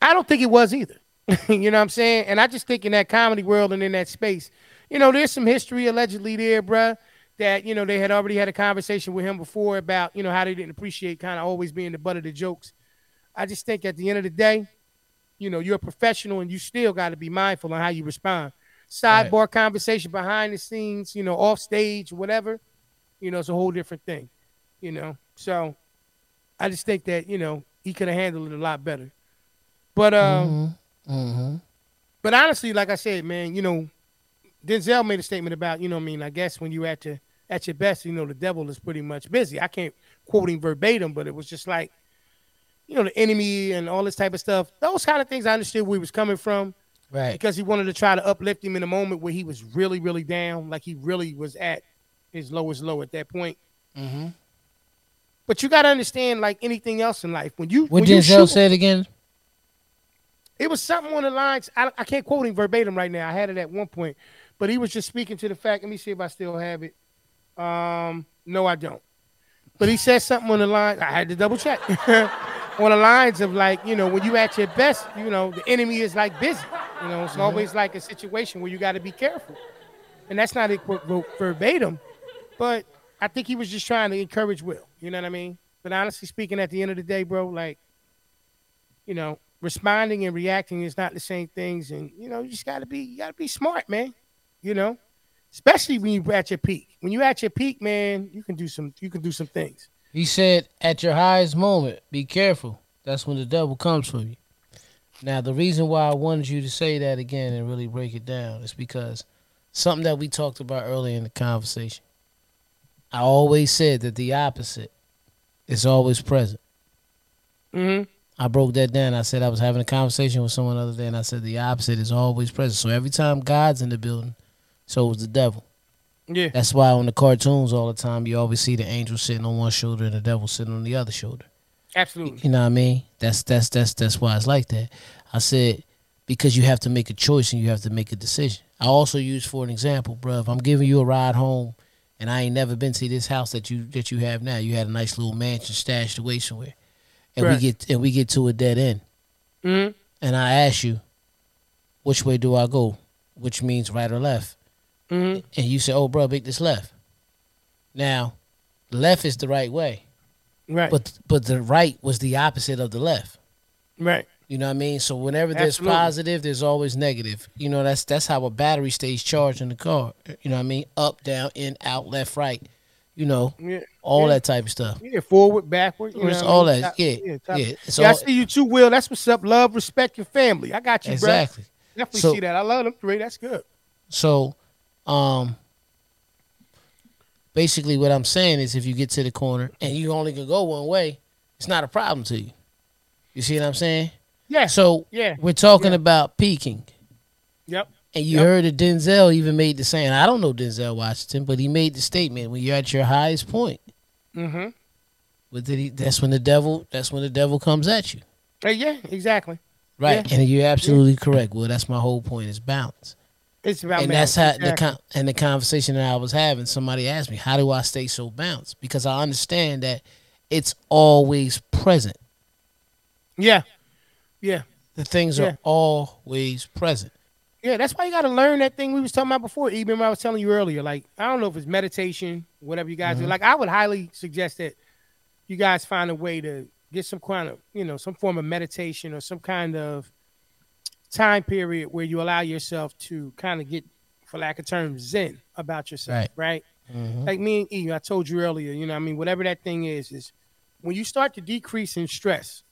I don't think it was either. <laughs> you know what I'm saying? And I just think in that comedy world and in that space, you know, there's some history allegedly there, bruh, that, you know, they had already had a conversation with him before about, you know, how they didn't appreciate kind of always being the butt of the jokes. I just think at the end of the day, you know, you're a professional and you still got to be mindful on how you respond. Sidebar conversation behind the scenes, you know, off stage, whatever, you know, it's a whole different thing, you know. So I just think that, you know, he could have handled it a lot better. But um, Mm-hmm. but honestly, like I said, man, you know, Denzel made a statement about, you know, I mean, I guess when you at your at your best, you know, the devil is pretty much busy. I can't quote him verbatim, but it was just like, you know, the enemy and all this type of stuff. Those kind of things I understood where he was coming from Right. because he wanted to try to uplift him in a moment where he was really, really down, like he really was at his lowest low at that point. Mm-hmm. But you got to understand, like anything else in life, when you What when Denzel said again? It was something on the lines. I, I can't quote him verbatim right now. I had it at one point, but he was just speaking to the fact. Let me see if I still have it. Um, no, I don't. But he said something on the line. I had to double check. <laughs> on the lines of like, you know, when you at your best, you know, the enemy is like busy. You know, it's Mhm. always like a situation where you got to be careful. And that's not it ver- ver- verbatim, but I think he was just trying to encourage Will. You know what I mean? But honestly speaking, at the end of the day, bro, like, you know, responding and reacting is not the same things, and you know, you just gotta be, you gotta be smart, man. You know, especially when you're at your peak. When you're at your peak, man, you can do some, you can do some things. He said, at your highest moment, be careful. That's when the devil comes for you. Now, the reason why I wanted you to say that again and really break it down is because something that we talked about earlier in the conversation. I always said that the opposite is always present. Mm-hmm. I broke that down. I said I was having a conversation with someone the other day, and I said the opposite is always present. So every time God's in the building, so is the devil. Yeah, That's why on the cartoons all the time you always see the angel sitting on one shoulder and the devil sitting on the other shoulder. Absolutely. You know what I mean? That's that's that's that's why it's like that. I said because you have to make a choice and you have to make a decision. I also use for an example, bro. If I'm giving you a ride home and I ain't never been to this house that you that you have now, you had a nice little mansion stashed away somewhere, and Right. we get and we get to a dead end, Mm-hmm. and I ask you, which way do I go? Which means right or left? Mm-hmm. and you say, "Oh, bro, make this left." Now, left is the right way, Right. but but the right was the opposite of the left. right. You know what I mean? So whenever there's Absolutely. positive, there's always negative. You know that's that's how a battery stays charged in the car. You know what I mean? Up, down, in, out, left, right. You know Yeah. all Yeah. that type of stuff. Yeah, forward, backward. You know It's what I all mean? that. Top- Yeah, top- yeah. It's Yeah, I see you too, Will. That's what's up. Love, respect your family. I got you, bro. exactly. Definitely So- see that. I love them three. That's good. So, um, basically, what I'm saying is, if you get to the corner and you only can go one way, it's not a problem to you. You see what I'm saying? Yeah. So Yeah. we're talking Yeah. about peaking, Yep. and you Yep. heard that Denzel even made the saying. I don't know Denzel Washington, but he made the statement: when you're at your highest point, Mm-hmm. with it, that's when the devil. That's when the devil comes at you. Hey, yeah, exactly. Right, and you're absolutely correct. Well, that's my whole point: is balance. It's about and that's how balance. the con- and the conversation that I was having. Somebody asked me, "How do I stay so balanced?" Because I understand that it's always present. Yeah. Yeah. The things Yeah. are always present. Yeah, that's why you got to learn that thing we was talking about before. Even when I was telling you earlier, like I don't know if it's meditation, whatever you guys do. Mhm. Like I would highly suggest that you guys find a way to get some kind of, you know, some form of meditation or some kind of time period where you allow yourself to kind of get, for lack of terms, zen about yourself, right? Mhm. Like me and E, I told you earlier, you know, I mean, whatever that thing is, is when you start to decrease in stress,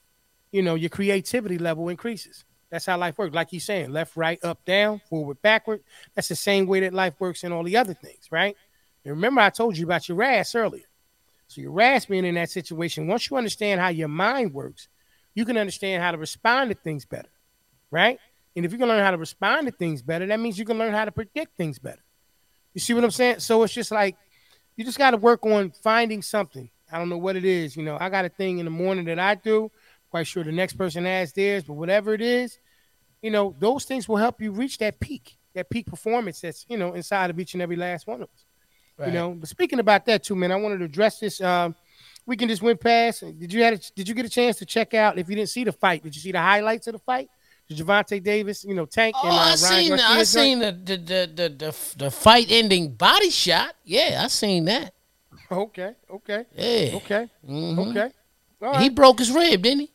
you know, your creativity level increases. That's how life works. Like you're saying, left, right, up, down, forward, backward. That's the same way that life works in all the other things, right? And remember, I told you about your ass earlier. So your ass being in that situation, once you understand how your mind works, you can understand how to respond to things better, right? And if you can learn how to respond to things better, that means you can learn how to predict things better. You see what I'm saying? So it's just like you just got to work on finding something. I don't know what it is. You know, I got a thing in the morning that I do. Quite sure the next person has theirs, but whatever it is, you know, those things will help you reach that peak, that peak performance that's you know inside of each and every last one of us. Right. You know, but speaking about that too, man, I wanted to address this. Um, can just went past. Did you had a, did you get a chance to check out? If you didn't see the fight, did you see the highlights of the fight? Did Gervonta Davis, you know, Tank Oh, and uh, I Ryan seen, Garcia I seen the the, the the the the fight ending body shot. Yeah, I seen that. Okay, okay, Yeah. okay, Mhm. okay. All right. He broke his rib, didn't he?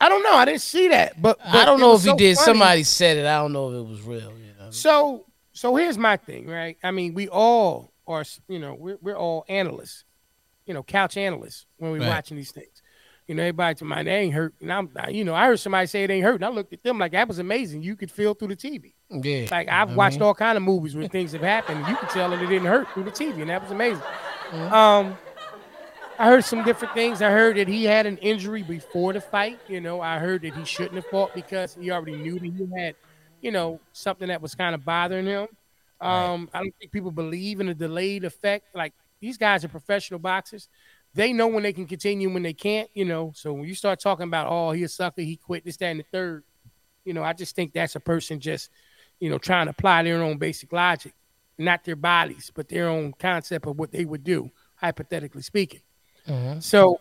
I don't know. I didn't see that, but, I don't know if was he so did. funny. Somebody said it. I don't know if it was real. You know. So so here's my thing, right? I mean, we all are, you know, we're we're all analysts, you know, couch analysts when we're Right. watching these things. You know, everybody to mind, they ain't hurt. And I'm, you know, I heard somebody say it ain't hurt, and I looked at them like that was amazing. You could feel through the TV. Yeah. Like I've I watched mean, all kind of movies where things have happened, and you could tell that it didn't hurt through the TV, and that was amazing. Mhm. Um, I heard some different things. I heard that he had an injury before the fight. You know, I heard that he shouldn't have fought because he already knew that he had, you know, something that was kind of bothering him. Um, I don't think people believe in a delayed effect. Like these guys are professional boxers. They know when they can continue and when they can't, you know. So when you start talking about, oh, he a sucker, he quit this, that, and the third, you know, I just think that's a person just, you know, trying to apply their own basic logic, not their bodies, but their own concept of what they would do, hypothetically speaking. mhm. So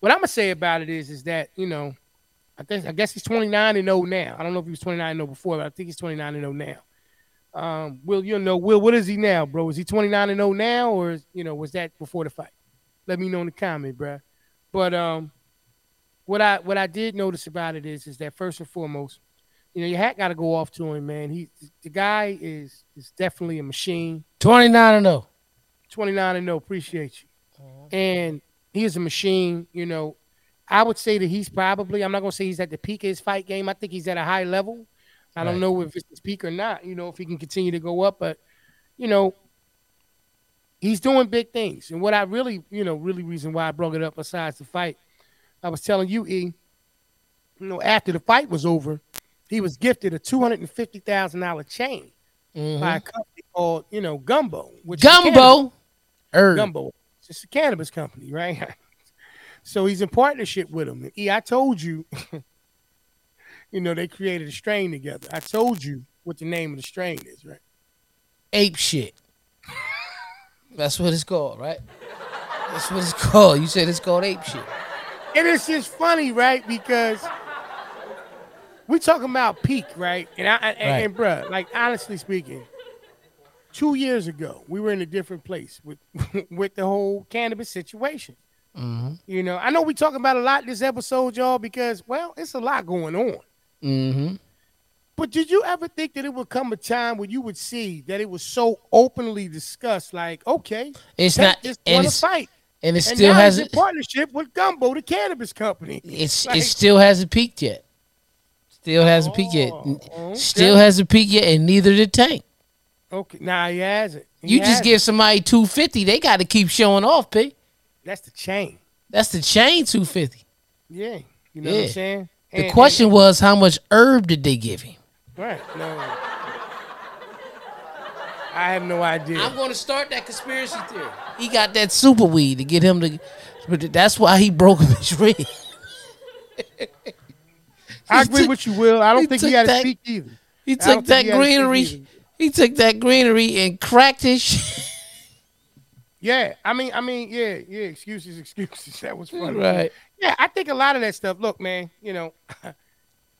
what I'm gonna say about it is, is that you know, I think I guess he's 29 and 0 now. I don't know if he was 29 and 0 before, but I think he's 29 and 0 now. Um, Will, you know, Will, what is he now, bro? Is he 29 and 0 now, or you know, was that before the fight? Let me know in the comment, bro. But um, what I what I did notice about it is, is that first and foremost, you know, your hat got to go off to him, man. He the guy is is definitely a machine. 29 and 0. 29 and 0, appreciate you. And he is a machine, you know. I would say that he's probably, I'm not going to say he's at the peak of his fight game. I think he's at a high level. I Right. don't know if it's his peak or not, you know, if he can continue to go up, but, you know, he's doing big things. And what I really, you know, really reason why I brought it up besides the fight, I was telling you, E, you know, after the fight was over, he was gifted a $250,000 chain Mhm. by a company called, you know, Gumbo. Which. Gumbo. Er. Gumbo. It's just a cannabis company, right? <laughs> so he's in partnership with them. E, I told you, <laughs> you know, they created a strain together. I told you what the name of the strain is, right? Ape shit. That's what it's called, right? That's what it's <laughs> called. You said it's called ape shit. And it's just funny, right? Because we talking about peak, right? And I and, Right. and bruh, like honestly speaking, two years ago we were in a different place with <laughs> with the whole cannabis situation. Mm-hmm. You know, I know we talking about a lot this episode, y'all, because well, it's a lot going on. Mm-hmm. But did you ever think that it would come a time when you would see that it was so openly discussed? Like, okay, It's not, just a it's fight, and it and still now hasn't. partnership with Gumbo, the cannabis company. <laughs> It's Like- it still hasn't peaked yet. Still hasn't peaked yet. Oh, okay. Still hasn't peaked yet, and neither did Tank. Okay, nah, he hasn't. He You just hasn't. give somebody two fifty, they got to keep showing off, p. that's the chain. That's the chain two fifty. Yeah, you know what Yeah. I'm saying. The And- question was, how much herb did they give him? And- right? No, I have no idea. I'm going to start that conspiracy theory. He got that super weed to get him to. But that's why he broke his rib. <laughs> I agree took- with you, Will. I don't think he took had a that- speak either. He took that he had a speak greenery. He took that greenery and cracked his. shit. <laughs> Yeah, I mean, I mean, yeah, yeah. Excuses, excuses. <laughs> That was funny. right. Yeah, I think a lot of that stuff. Look, man, you know,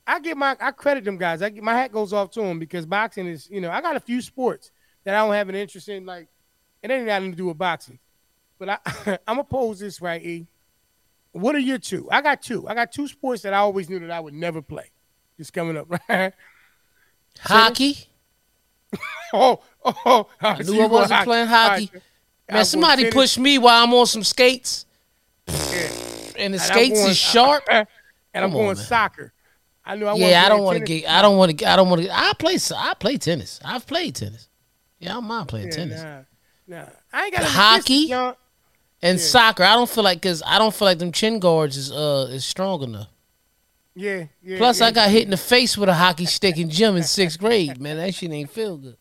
I get my I credit them guys. I get, my hat goes off to them because boxing is, you know, I got a few sports that I don't have an interest in. Like, it ain't got nothing to do with boxing. But I, <laughs> I'm gonna pose this right, E. What are your two? I got two. I got two sports that I always knew that I would never play. Just coming up, <laughs> right? Hockey. <laughs> Oh, oh, oh, I knew I wasn't playing hockey. Man, somebody push pushed me while I'm on some skates, Yeah. and the And skates is sharp. and I'm on, going man. soccer. I knew I yeah, I don't want to get. I don't want to. Get I don't want to. Get I play. I play tennis. I've played tennis. Yeah, I don't mind playing tennis. Nah, nah. I ain't got no hockey? And Yeah. soccer, I don't feel like because I don't feel like them chin guards is uh is strong enough. Yeah, yeah. Plus, yeah, I got hit in the face with a hockey stick in gym in sixth grade. Man, that shit ain't feel good.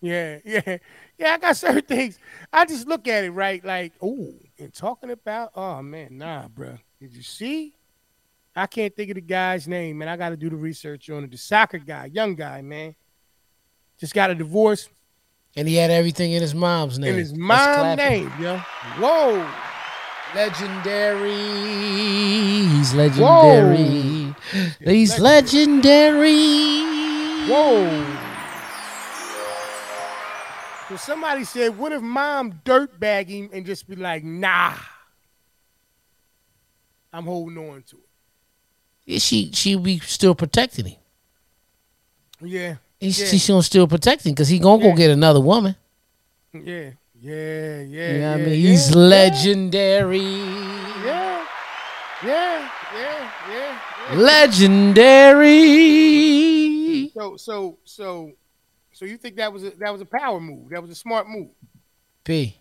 Yeah, <laughs> yeah, yeah. I got certain things. I just look at it right, like, oh, and talking about, oh man, nah, bro. Did you see? I can't think of the guy's name, man. I got to do the research on it. The soccer guy, young guy, man, just got a divorce And he had everything in his mom's name. in his mom's name, yo. Whoa, Legendary. He's legendary. Whoa. He's legendary. whoa. So somebody said, what if mom dirtbag him and just be like, nah, I'm holding on to it. Yeah, she she be still protecting him. Yeah, He's, Yeah. She's gonna still protect him because he gonna go get another woman. yeah, yeah, yeah. You know yeah, I mean? yeah, He's legendary. Yeah, yeah, yeah, yeah. yeah. Legendary. So, so, so, so you think that was a, that was a power move? That was a smart move. P.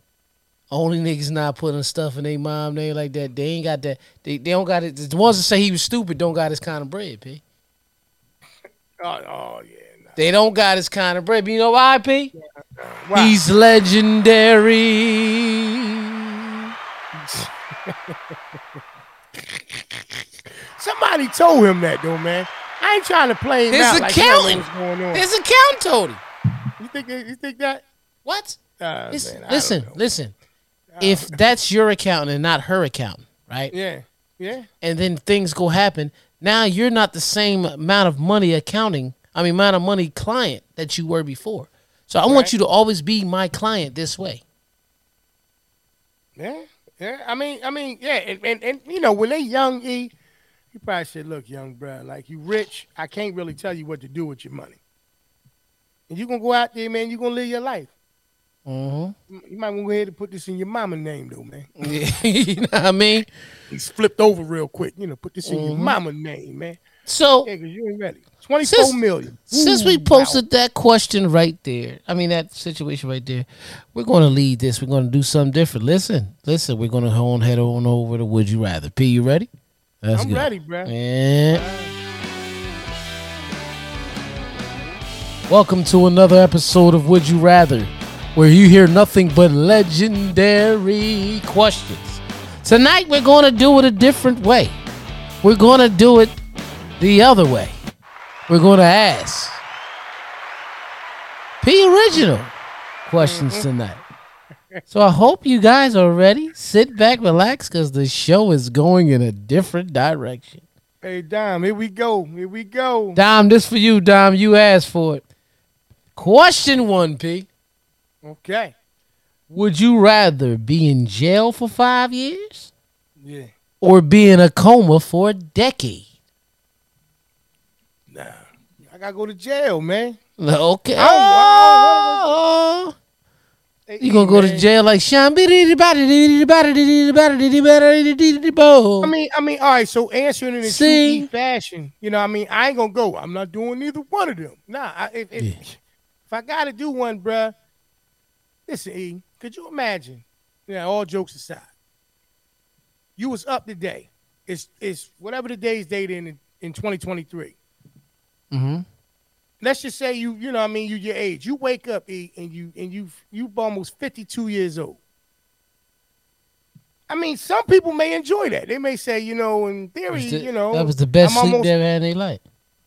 Only niggas not putting stuff in their mom name like that. They ain't got that. They, they don't got it. The ones that say he was stupid don't got his kind of bread, P. Oh, oh yeah. Nah. They don't got his kind of bread. But you know why, P? Wow. He's legendary. Somebody told him that though, man. I ain't trying to play His out like he don't know accountant. what's going on. His account told him. You think that- you think that? What? Uh, Listen, man, listen, listen. If that's your account and not her account, right? Yeah, Yeah. and then things go happen. Now you're not the same amount of money accounting. I mean, amount of money client that you were before. So I want you to always be my client this way. Yeah, yeah. I mean, I mean, yeah, and, and, and you know, when they young, E, you probably said, "Look, young bro, like you rich, I can't really tell you what to do with your money, and you're gonna go out there, man. you're gonna live your life. Mm-hmm. You might want to go ahead and put this in your mama name, though, man. <laughs> you know what I mean? He's flipped over real quick. You know, put this in your Mhm. mama name, man. So Yeah, you ain't ready. Twenty-four Since- million. since we posted that question right there, I mean that situation right there, we're going to lead this. We're going to do something different. Listen, listen. We're going to head on over to Would You Rather. P, you ready? wow. Let's I'm ready, bro. And welcome to another episode of Would You Rather, where you hear nothing but legendary questions. Tonight we're going to do it a different way. We're going to do it the other way. We're going to ask P original questions mm-hmm. tonight. So I hope you guys are ready. Sit back, relax, because the show is going in a different direction. Hey, Dom, here we go. Here we go. Dom, this for you, Dom. You asked for it. Question one, P. Okay. Would you rather be in jail for five years Yeah. or be in a coma for a decade? Nah. I gotta go to jail, man. Okay. Oh, Hey, oh. you gonna go to jail like Sean? I mean, I mean, all right. So answering in a See? fashion, you know, I mean, I ain't gonna go. I'm not doing either one of them. Nah, I, if, if, Yeah. if I gotta do one, bruh, listen, E, could you imagine? Yeah, all jokes aside, you was up today. It's it's whatever the day's date in in 2023. hmm Let's just say you, you know, what I mean, you your age. You wake up, E, and you and you you almost 52 years old. I mean, some people may enjoy that. They may say, you know, in theory, you know, that was the best I'm sleep almost- they ever had in their life.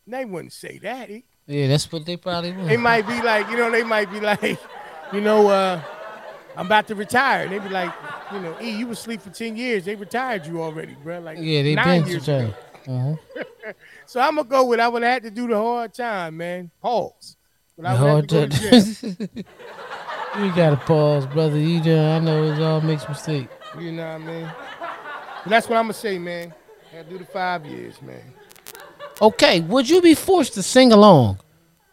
They wouldn't say that. E. Yeah, that's what they probably would. They might be like, you know, they might be like, you know, uh, I'm about to retire. They be like, you know, E, you was asleep for 10 years. They retired you already, bro. Like Yeah, they nine been years ago. Uh-huh. <laughs> So I'm gonna go with I would have had to do the hard time, man. Pause. But I would have hard to go to <laughs> you gotta pause, brother. You do. I know it all makes mistakes. You know what I mean? But that's what I'm gonna say, man. I had to do the five years, man. Okay, would you be forced to sing along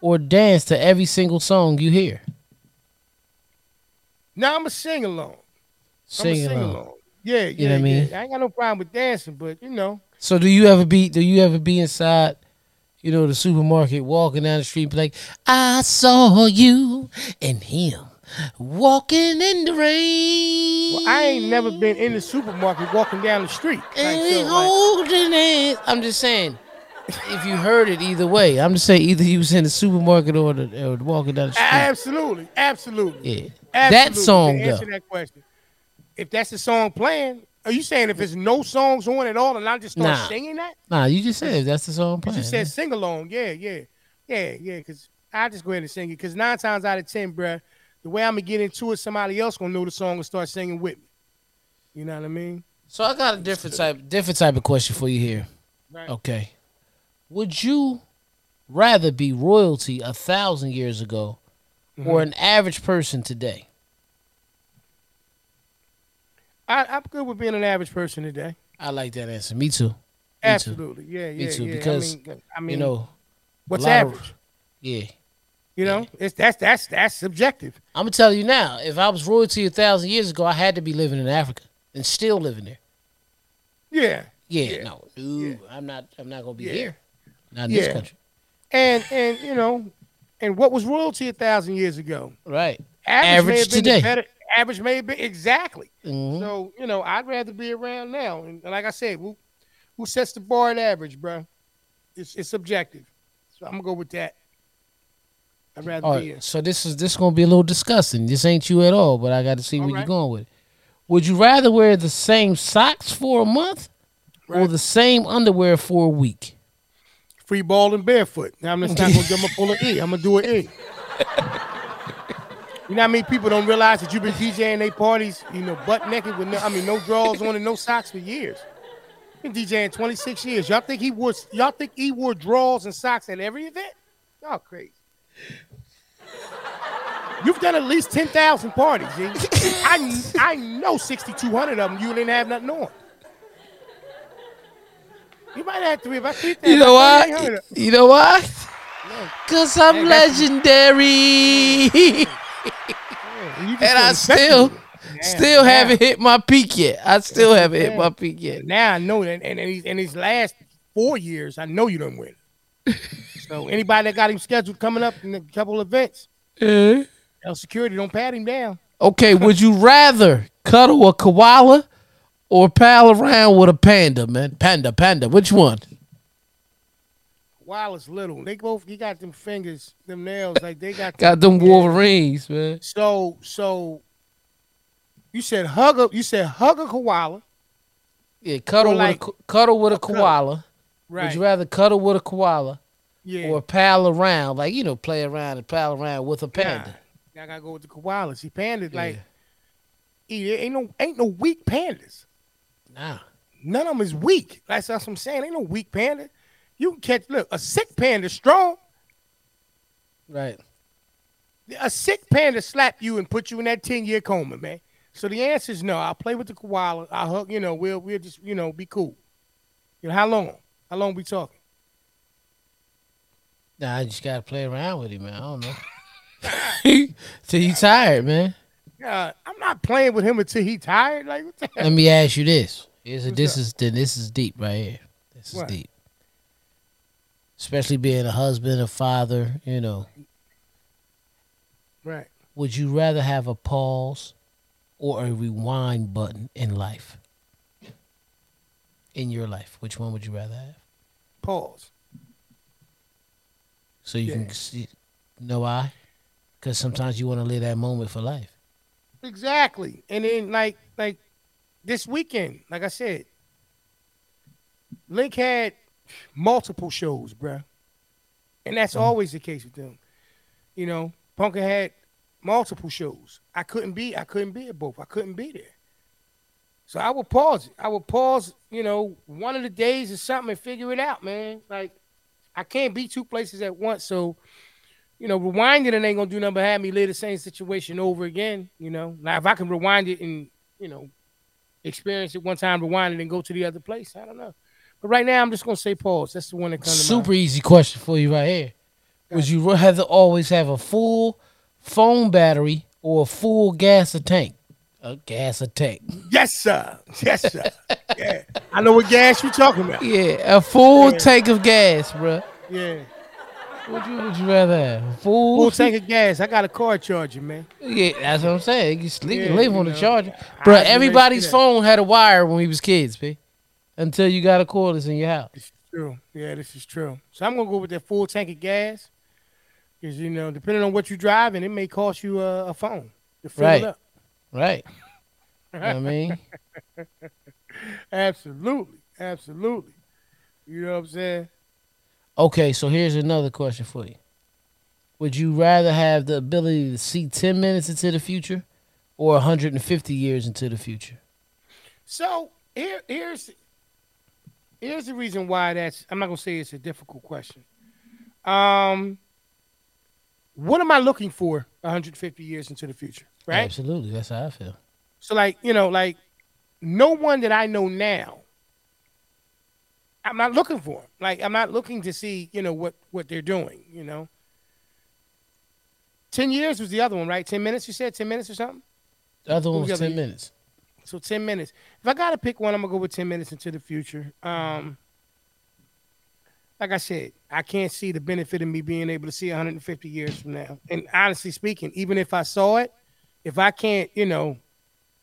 or dance to every single song you hear? Now I'm gonna sing along. I'm Sing along. along. Yeah, you know what I mean? yeah. I ain't got no problem with dancing, but you know, So do you ever be do you ever be inside, you know, the supermarket walking down the street like, I saw you and him walking in the rain. well, I ain't never been in the supermarket walking down the street. Like, and so, like, holding it. I'm just saying, if you heard it either way, I'm just saying either you was in the supermarket or, the, or walking down the street. absolutely, absolutely. yeah, Absolutely. that song to though. answer that question. If that's the song playing, are you saying if there's no songs on at all and I just start Nah. singing that? Nah, you just said that's the song playing. You just said sing along. Yeah, yeah, yeah, yeah. Because I just go ahead and sing it. Because nine times out of ten, bruh, the way I'm gonna get into it, somebody else gonna know the song and start singing with me. You know what I mean? So I got a different type, different type of question for you here. Right. Okay, would you rather be royalty a thousand years ago Mm-hmm. or an average person today? I, I'm good with being an average person today. I like that answer. Me too. Absolutely. Yeah, yeah, too, yeah. because, I mean, I mean, you know, what's a lot of- average? yeah. you know, it's that's that's that's subjective. I'm gonna tell you now. If I was royalty a thousand years ago, I had to be living in Africa and still living there. Yeah. Yeah, Yeah. no, ooh, I'm not. I'm not gonna be Yeah. here. Not in this Yeah. country. And and you know, and what was royalty a thousand years ago? Right. Average, Average may have been the today. better. Average may have been exactly. Mhm. So you know, I'd rather be around now. And, and like I said, who who sets the bar at average, bro? It's it's subjective. So I'm gonna go with that. I'd rather All be here. right. So this is this is gonna be a little disgusting. This ain't you at all, but I got to see where All you're going with it. Would you rather wear the same socks for a month or the same underwear for a week? Free ball and barefoot. Now I'm just not gonna, I'm gonna pull an E. I'm gonna do an E. You know how many people don't realize that you've been DJing they parties, you know, butt naked with no, I mean, no drawers on and no socks for years. Been DJing 26 years. Y'all think he wore y'all think he wore drawers and socks at every event? Y'all crazy. You've done at least 10,000 parties. G. I, I know 6,200 of them you didn't have nothing on. You might have. If I keep that, You know why? You know why? Cause I'm legendary, Yeah, you just and I still. Still now- haven't hit my peak yet. I still haven't hit my peak yet. Now I know that, and in these, in these last four years, I know you don't win. so anybody that got him scheduled coming up in a couple of events? Eh? El Security don't pat him down. Okay, would you rather cuddle a koala or pal around with a panda, man? Panda, panda. Which one? Wallace Little, they both he got them fingers, them nails, like they got. <laughs> Got them Wolverines, man. So so. You said hug a you said hug a koala, Yeah, cuddle Or with like- a cuddle with a cuddle. koala. right? Would you rather cuddle with a koala yeah. or pal around, like you know, play around and pal around with a panda? Nah, I gotta go with the koalas. See, pandas like he- ain't no ain't no weak pandas. Nah. None of them is weak. That's, that's what I'm saying. Ain't no weak panda. You can catch look a sick panda strong. Right. A sick panda slap you and put you in that 10 year coma, man. So the answer is no. I'll play with the koala. I'll hug, you know, we'll we'll just, you know, be cool. You know, how long? How long we talking? Nah, I just gotta play around with him, man. I don't know. <laughs> Till you tired, man. Uh, I'm not playing with him until he tired. Like Let me ask you this. Is a, this up? is then this is deep right here. This is What? deep. Especially being a husband, a father, you know. Right. Would you rather have a pause or a rewind button in life? In your life, which one would you rather have? Pause. So you Yeah. can see, know why? Because sometimes you want to live that moment for life. Exactly. And then like like this weekend, like I said, Link had multiple shows, bruh. And that's mm-hmm. always the case with them. You know, Punker had multiple shows. I couldn't be I couldn't be at both. I couldn't be there. So I would pause it. I would pause, you know, one of the days or something and figure it out, man. Like I can't be two places at once. So you know, rewinding it and ain't gonna do nothing but have me live the same situation over again. You know, now if I can rewind it and you know, experience it one time, rewind it, and go to the other place, I don't know. But right now, I'm just gonna say pause. That's the one that comes to Super easy question for you right here. Would you rather always have a full phone battery or a full gas tank? A gas tank. Yes, sir. Yes, sir. <laughs> yeah, I know what gas you're talking about. Yeah, a full Yeah. tank of gas, bruh. Yeah, Would you would you rather have a full? tank of gas. I got a car charger, man. Yeah, that's what I'm saying. You can leave, Yeah, you on the charger, bro. was getting ready to Everybody's phone had a wire when we was kids, p. Until you got a cordless in your house. This is true. Yeah, this is true. So I'm gonna go with that full tank of gas, because you know, depending on what you're driving, it may cost you a, a phone to fill Right. it up. Right. <laughs> You know I mean, Absolutely, absolutely. You know what I'm saying? Okay. So here's another question for you. Would you rather have the ability to see 10 minutes into the future, or 150 years into the future? So here, here's here's the reason why that's. I'm not gonna say it's a difficult question. Um, what am I looking for 150 years into the future? Right. Absolutely. That's how I feel. So like you know like no one that I know now. I'm not looking for 'em. Like I'm not looking to see you know what what they're doing. You know. Ten years was the other one, right? Ten minutes. You said ten minutes or something. The other one was other 10 minutes. So ten minutes. If I gotta pick one, I'm gonna go with ten minutes into the future. Um, like I said, I can't see the benefit of me being able to see 150 years from now. And honestly speaking, even if I saw it, if I can't, you know,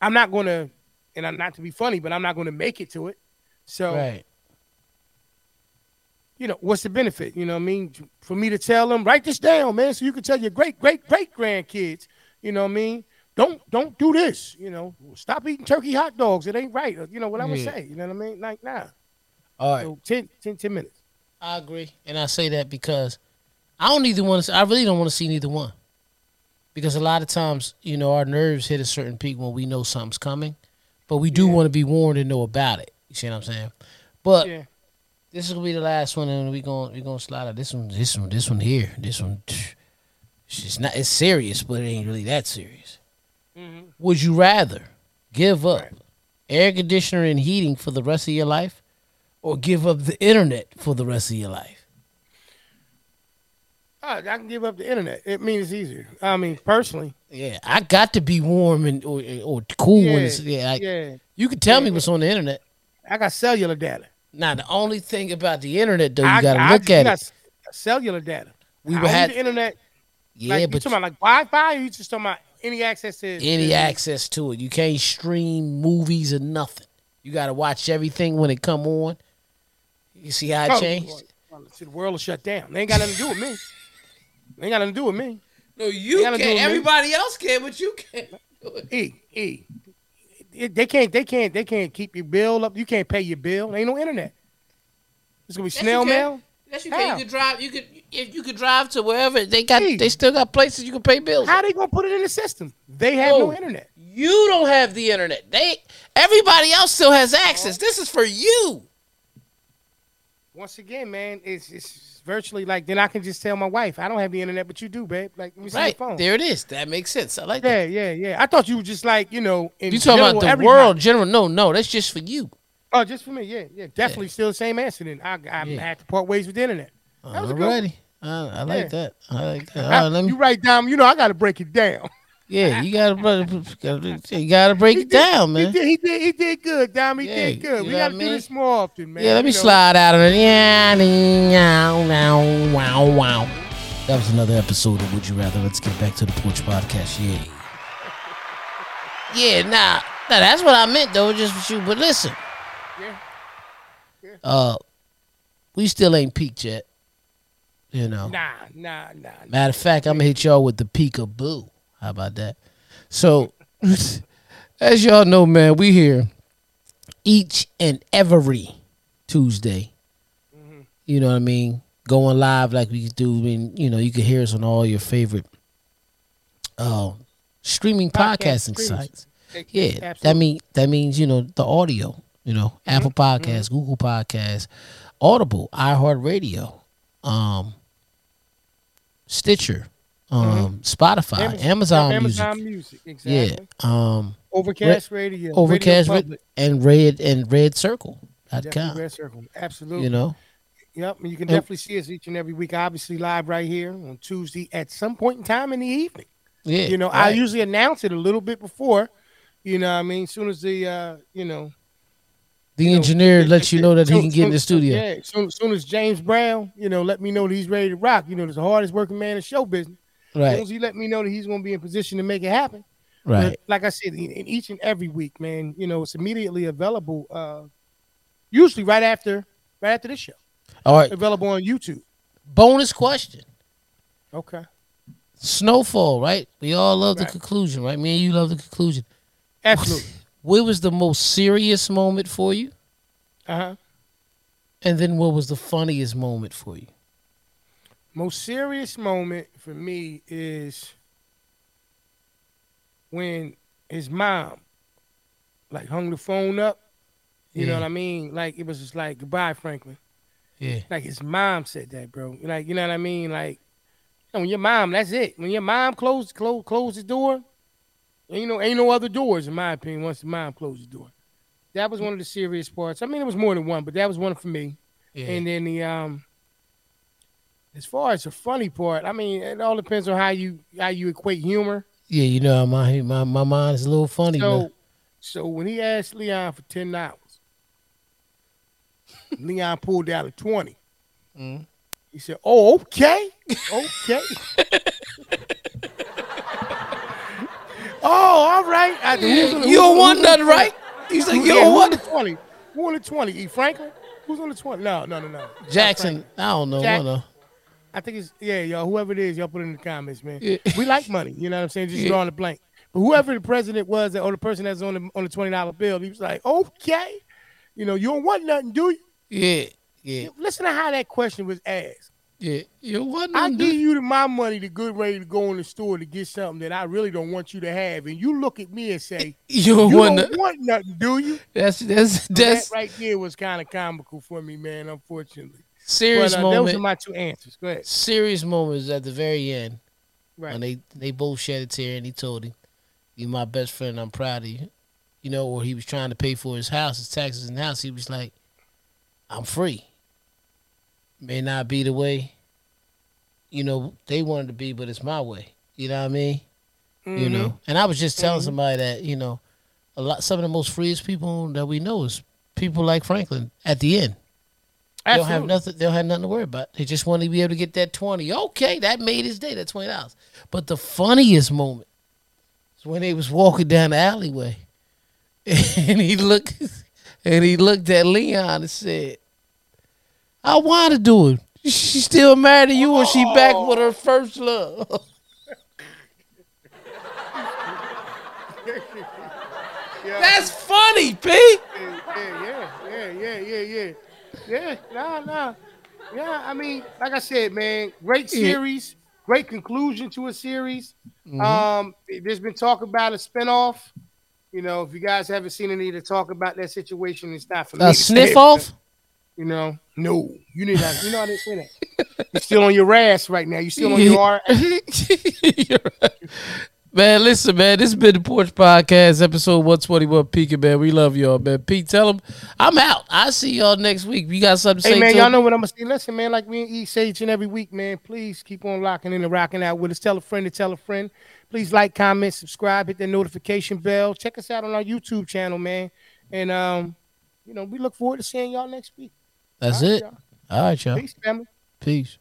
I'm not gonna, and I'm not to be funny, but I'm not gonna make it to it. So Right. You know, what's the benefit? You know what I mean? For me to tell them, write this down, man, so you can tell your great, great, great grandkids, you know what I mean? Don't don't do this, you know. Stop eating turkey hot dogs. It ain't right. You know what I'm Yeah. gonna say. You know what I mean? Like, nah. All right. So 10, 10, 10 minutes. I agree, and I say that because I don't either want to. I really don't want to see neither one, because a lot of times, you know, our nerves hit a certain peak when we know something's coming, but we do Yeah. want to be warned and know about it. You see what I'm saying? But Yeah. This is gonna be the last one, and we gonna we gonna slide out. This one, this one, this one here. This one, it's not. It's serious, but it ain't really that serious. Mhm. Would you rather give up Right. air conditioner and heating for the rest of your life, or give up the internet for the rest of your life? Uh, I can give up the internet. It means it's easier. I mean, personally. Yeah, I got to be warm and or, or cool when Yeah, it's yeah. I, yeah. You can tell Yeah. me what's on the internet. I got cellular data. Now the only thing about the internet though, you I, got to I look just at got it. s- cellular data. We I would have the internet. yeah, like, you but talking about like Wi-Fi? Or you just talking about any access to it? any to- access to it. You can't stream movies or nothing. You got to watch everything when it come on. You see how it Oh, changed? well, well, see, the world is shut down. They ain't got nothing to do with me. They ain't got nothing to do with me. No, you gotta do it, man. Everybody else can, but you can't. E E. It- They can't. They can't. They can't keep your bill up. You can't pay your bill. There ain't no internet. It's gonna be Yes, snail mail. Yes, you How? can. You could drive. You could if you could drive to wherever they got. Hey. They still got places you can pay bills. How they gonna put it in the system? They have Oh. no internet. You don't have the internet. They everybody else still has access. This is for you. Once again, man, it's it's virtually like then I can just tell my wife I don't have the internet, but you do, babe. Like let me see Right your phone. there, it is. That makes sense. I like that. Yeah, yeah, yeah. I thought you were just like you know. In You talking about general, the everybody- world general? No, no, that's just for you. Oh, just for me. Yeah, yeah. Definitely still the same answer. Then I I Yeah. had to part ways with the internet. That was a good I, I like Yeah. that. I like that. All I- let me. you write down. You know, I got to break it down. <laughs> Yeah, you gotta, gotta- you gotta break He it did- down, He man. did, he did, he did good, Dom. He Yeah, did good. you We got to what I do this more often, man. Yeah, let me you know. slide out of it. Yeah, wow, wow, wow, wow. That was another episode of Would You Rather. Let's get back to the Porch Podcast. Yeah. Yeah, nah, nah, that's what I meant though, just for you. But listen, Yeah. yeah. uh, we still ain't peaked yet. You know. Nah, nah, nah. nah. Matter of fact, I'm gonna hit y'all with the peekaboo. How about that? So, <laughs> as y'all know, man, we here each and every Tuesday. You know what I mean? Going live like we do. I mean, you know, you can hear us on all your favorite uh, streaming Podcast podcasting sites. Yeah, that mean that means you know the audio. You know, Apple Podcasts, Google Podcasts, Audible, iHeartRadio, um, Stitcher, um, Spotify, Am- Amazon, Amazon Music, Music. yeah, um, Overcast Radio. Overcast, Radio Public. and Red and Red Circle. dot Definitely com. Red Circle. Absolutely. You know, Yep. You can And- definitely see us each and every week. Obviously, live right here on Tuesday at some point in time in the evening. yeah. You know, I usually announce it a little bit before. You know, what I mean, as soon as the, uh, you know, the you know, engineer it- lets you know that he can get in the studio. Yeah, soon, soon as James Brown, you know, let me know that he's ready to rock. You know, there's the hardest working man in show business. As soon Right, as he let me know that he's going to be in position to make it happen. right. But like I said, in, each and every week, man, you know, it's immediately available. Uh, usually right after, right after this show, All right. available on YouTube. Bonus question. Okay, Snowfall, right? We all love the conclusion, right? Me and you love the conclusion. absolutely. <laughs> What was the most serious moment for you? Uh huh. And then what was the funniest moment for you? Most serious moment for me is when his mom, like, hung the phone up. You know what I mean? Like it was just like goodbye, Franklin. Yeah. Like his mom said that, bro. Like you know what I mean? Like you know, when your mom, that's it. When your mom closed close close the door, ain't no ain't no other doors in my opinion. Once the mom closed the door, that was one of the serious parts. I mean, it was more than one, but that was one for me. Yeah. And then the um, as far as the funny part, I mean, it all depends on how you how you equate humor. yeah, you know, my my my mind is a little funny, So, man. so when he asked Leon for ten dollars, <laughs> Leon pulled out a twenty. Mhm. He said, "Oh, okay, okay." <laughs> oh, all right. I, who's on the- You don't want nothing, the right? Like, twenty? you don't want the twenty? Who on the twenty? E. Franklin? Who's on the twenty? No, no, no, no. Jackson. I don't know. Jack- I think it's yeah, y'all. Whoever it is, y'all put it in the comments, man. Yeah. We like money. You know what I'm saying? Just Yeah. drawing a blank. But whoever the president was, that- or the person that's on the on the twenty dollar bill, he was like, okay, you know, you don't want nothing, do you? Yeah, yeah, Listen to how that question was asked. Yeah, you want I nothing. give do- you the- my money to good ready to go in the store to get something that I really don't want you to have, and you look at me and say, <laughs> You don't "You want don't nothing. want nothing, do you?" That's that's that's that right there was kind of comical for me, man. Unfortunately, serious but uh, those moment. are my two answers. Go ahead. serious moments at the very end Right. when they they both shed a tear and he told him, "You my best friend. I'm proud of you." You know, or he was trying to pay for his house, his taxes and house. He was like, "I'm free." May not be the way, you know, they wanted to be, but it's my way. You know what I mean? You Mhm. know. And I was just telling Mhm. somebody that you know, a lot some of the most freest people that we know is people like Franklin. At the end, they don't have nothing. They don't have nothing to worry about. They just want to be able to get that twenty. Okay, that made his day. That twenty dollars. But the funniest moment is when they was walking down the alleyway, <laughs> and he looked, and he looked at Leon and said, "I want to do it. She still married to you, or she back with her first love." <laughs> Yeah. That's funny, P. yeah, yeah, yeah, yeah, yeah, yeah, yeah. Nah, nah. Yeah, I mean, like I said, man, great Yeah. series, great conclusion to a series. Mhm. Um, there's been talk about a spinoff. You know, if you guys haven't seen any to talk about that situation, it's not for me. A to say sniff off. You know, no, you need not. You know, I didn't say that. You're still on your ass right now. You're still on your <laughs> R. <laughs> Man, listen, man. This has been the Porch Podcast, episode 121. Peaking, man. We love y'all, man. Pete, tell them I'm out. I'll see y'all next week. You got something to Hey say man, to y'all know what I'm gonna say. Listen, man, like we eat say each and every week, man. Please keep on locking in and rocking out with us. Tell a friend to tell a friend. Please like, comment, subscribe, hit the notification bell. Check us out on our YouTube channel, man. And um, you know, we look forward to seeing y'all next week. That's All right, it. y'all. All right, y'all. Peace, family. Peace.